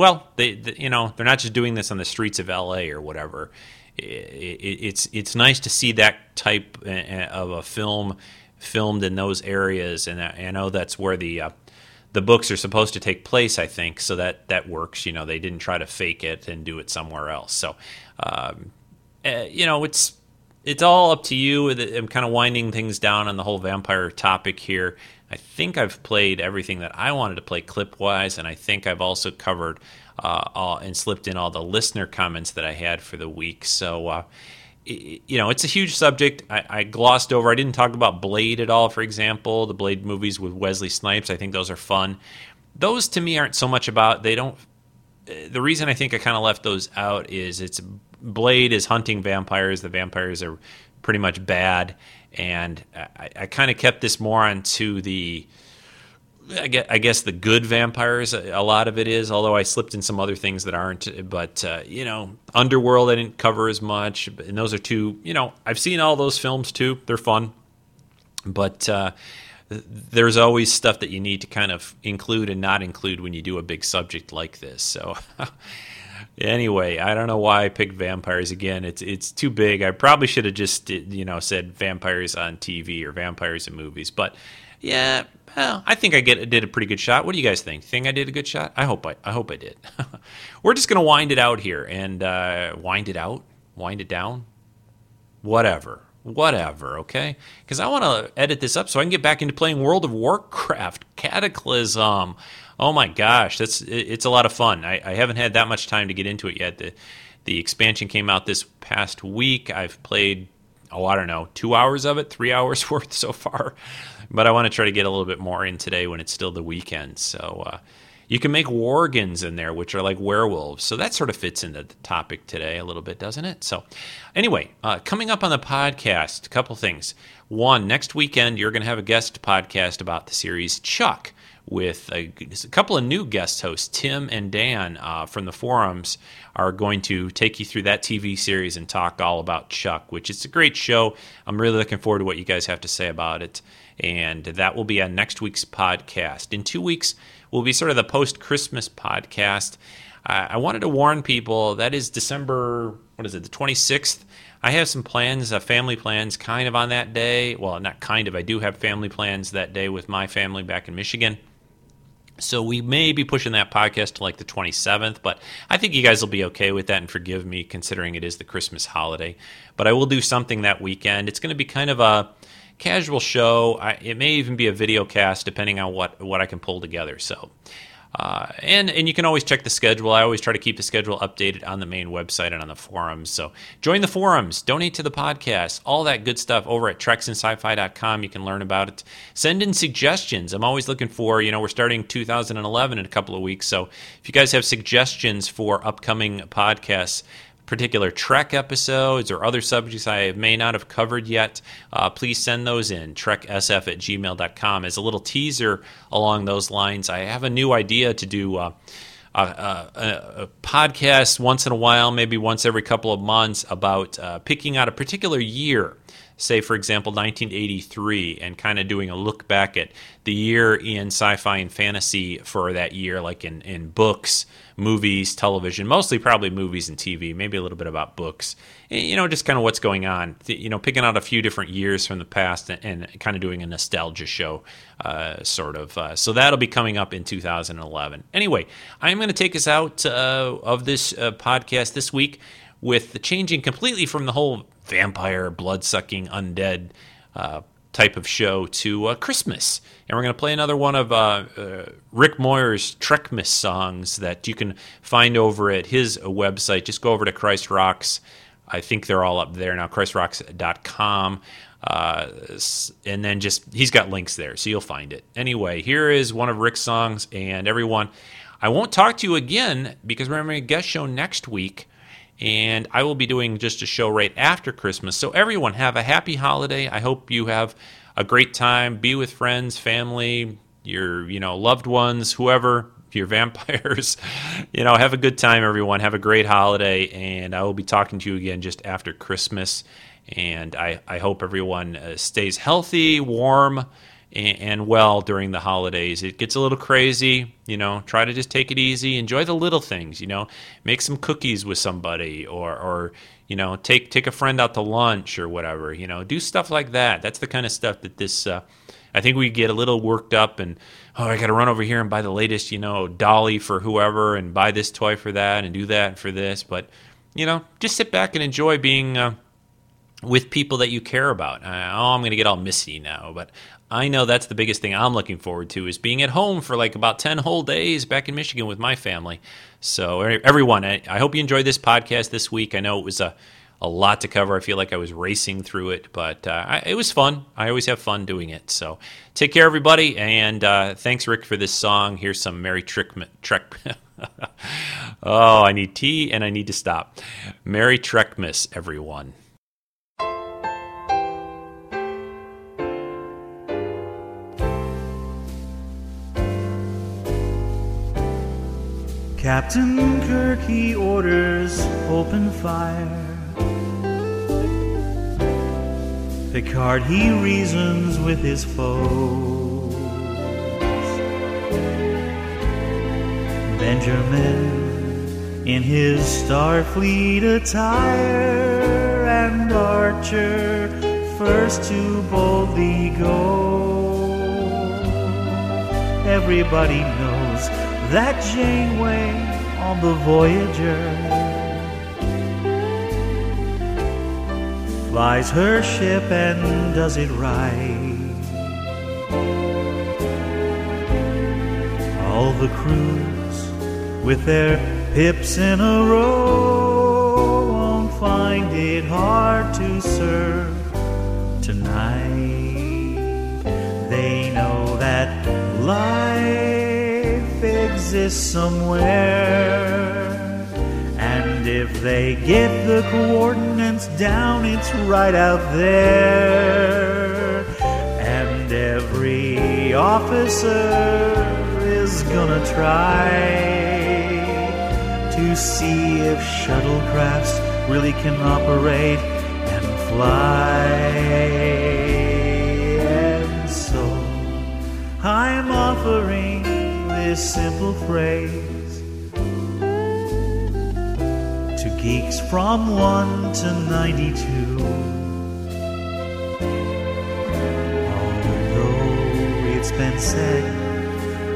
well. They, they, you know, they're not just doing this on the streets of L.A. or whatever. It, it, it's it's nice to see that type uh, of a film filmed in those areas, and I, I know that's where the uh, the books are supposed to take place, I think, so that that works. You know, they didn't try to fake it and do it somewhere else. So, um, uh, you know, it's it's all up to you. I'm kind of winding things down on the whole vampire topic here. I think I've played everything that I wanted to play clip wise, and I think I've also covered uh, all, and slipped in all the listener comments that I had for the week. So. Uh, you know, it's a huge subject. I, I, glossed over. I didn't talk about Blade at all, for example, the Blade movies with Wesley Snipes. I think those are fun. Those to me aren't so much about. They don't. The reason I think I kind of left those out is it's Blade is hunting vampires. The vampires are pretty much bad, and I, I kind of kept this more onto the I guess, I guess the good vampires, a lot of it is, although I slipped in some other things that aren't. But, uh, you know, Underworld I didn't cover as much. And those are two, you know, I've seen all those films too. They're fun. But uh, there's always stuff that you need to kind of include and not include when you do a big subject like this. So. anyway, I don't know why I picked vampires again. It's it's too big. I probably should have just you know said vampires on TV or vampires in movies. But yeah, well, I think I get did a pretty good shot. What do you guys think? Think I did a good shot? I hope I I hope I did. We're just gonna wind it out here and uh, wind it out, wind it down, whatever, whatever. Okay, because I want to edit this up so I can get back into playing World of Warcraft Cataclysm. Oh my gosh, that's it's a lot of fun. I, I haven't had that much time to get into it yet. The the expansion came out this past week. I've played oh I don't know two hours of it, three hours worth so far but I want to try to get a little bit more in today when it's still the weekend. So, uh, You can make worgens in there, which are like werewolves. So that sort of fits into the topic today a little bit, doesn't it? So, anyway, uh, coming up on the podcast, a couple things. One, next weekend, you're going to have a guest podcast about the series Chuck with a, a, couple of new guest hosts, Tim and Dan uh, from the forums, are going to take you through that TV series and talk all about Chuck, which is a great show. I'm really looking forward to what you guys have to say about it. And that will be on next week's podcast. In two weeks, will be sort of the post Christmas podcast. Uh, I wanted to warn people that is December, what is it, the 26th. I have some plans, uh, family plans, kind of on that day. Well, not kind of. I do have family plans that day with my family back in Michigan. So we may be pushing that podcast to like the 27th, but I think you guys will be okay with that and forgive me considering it is the Christmas holiday. But I will do something that weekend. It's going to be kind of a casual show. I, it may even be a video cast depending on what what I can pull together. So. Uh, and and you can always check the schedule. I always try to keep the schedule updated on the main website and on the forums. So join the forums, donate to the podcast, all that good stuff over at treksinsci-fi.com. You can learn about it. Send in suggestions. I'm always looking for. You know, we're starting 2011 in a couple of weeks. So if you guys have suggestions for upcoming podcasts particular Trek episodes or other subjects I may not have covered yet, uh, please send those in. TrekSF at gmail.com. As a little teaser along those lines, I have a new idea to do. Uh, a, a, a, podcast once in a while, maybe once every couple of months, about uh, picking out a particular year, say, for example, 1983, and kind of doing a look back at the year in sci fi and fantasy for that year, like in, in books, movies, television, mostly probably movies and TV, maybe a little bit about books. You know, just kind of what's going on. You know, picking out a few different years from the past and, and kind of doing a nostalgia show, uh, sort of. Uh, so that'll be coming up in 2011. Anyway, I'm going to take us out uh, of this uh, podcast this week with the changing completely from the whole vampire, blood sucking, undead uh, type of show to uh, Christmas. And we're going to play another one of uh, uh, Rick Moyer's Trekmas songs that you can find over at his website. Just go over to Christ Rocks. I think they're all up there now, christrocks.com. Uh, and then just, he's got links there, so you'll find it. Anyway, here is one of Rick's songs. And everyone, I won't talk to you again because we're having a guest show next week and I will be doing just a show right after Christmas. So everyone have a happy holiday. I hope you have a great time. Be with friends, family, your you know loved ones, whoever, your vampires. you know, have a good time, everyone. Have a great holiday, and I will be talking to you again just after Christmas. And I, I hope everyone uh, stays healthy, warm, and well during the holidays. It gets a little crazy, you know. Try to just take it easy, enjoy the little things, you know. Make some cookies with somebody, or or you know, take take a friend out to lunch or whatever. You know, do stuff like that. That's the kind of stuff that this. Uh, I think we get a little worked up and oh, I got to run over here and buy the latest, you know, dolly for whoever and buy this toy for that and do that for this. But you know, just sit back and enjoy being. Uh, with people that you care about. Uh, oh, I'm going to get all misty now, but I know that's the biggest thing I'm looking forward to is being at home for like about 10 whole days back in Michigan with my family. So, everyone, I, hope you enjoyed this podcast this week. I know it was a, a lot to cover. I feel like I was racing through it, but uh, it was fun. I always have fun doing it. So, take care, everybody. And uh, thanks, Rick, for this song. Here's some Merry Trick. Oh, I need tea and I need to stop. Merry Trekmas, everyone. Captain Kirk, he orders open fire. Picard, he reasons with his foes. Benjamin, in his Starfleet attire, and Archer, first to boldly go. Everybody knows that Janeway on the Voyager flies her ship and does it right. All the crews with their pips in a row won't find it hard to serve tonight. They know exists somewhere. And if they get the coordinates down, it's right out there. And every officer is gonna try to see if shuttlecrafts really can operate and fly. And so I'm offering this simple phrase to geeks from 1 to 92. Although it's been said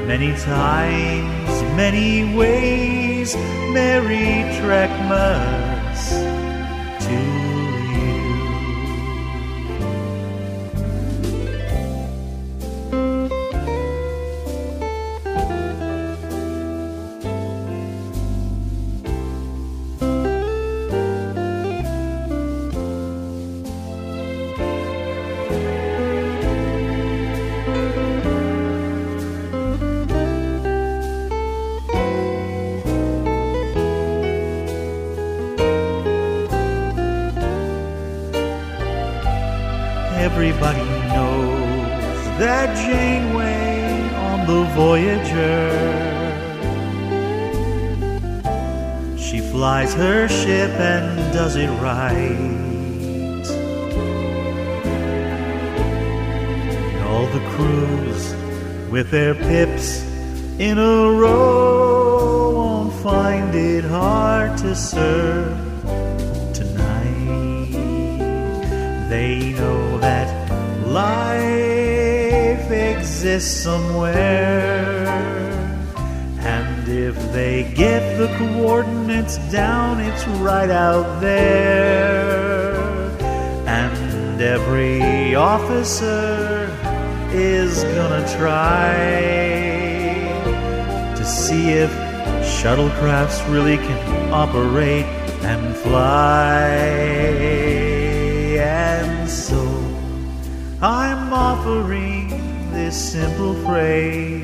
many times, many ways, Merry Trekmas right. And all the crews with their pips in a row won't find it hard to serve tonight. They know that life exists somewhere. Coordinates down, it's right out there. And every officer is gonna try to see if shuttlecrafts really can operate and fly. And so I'm offering this simple phrase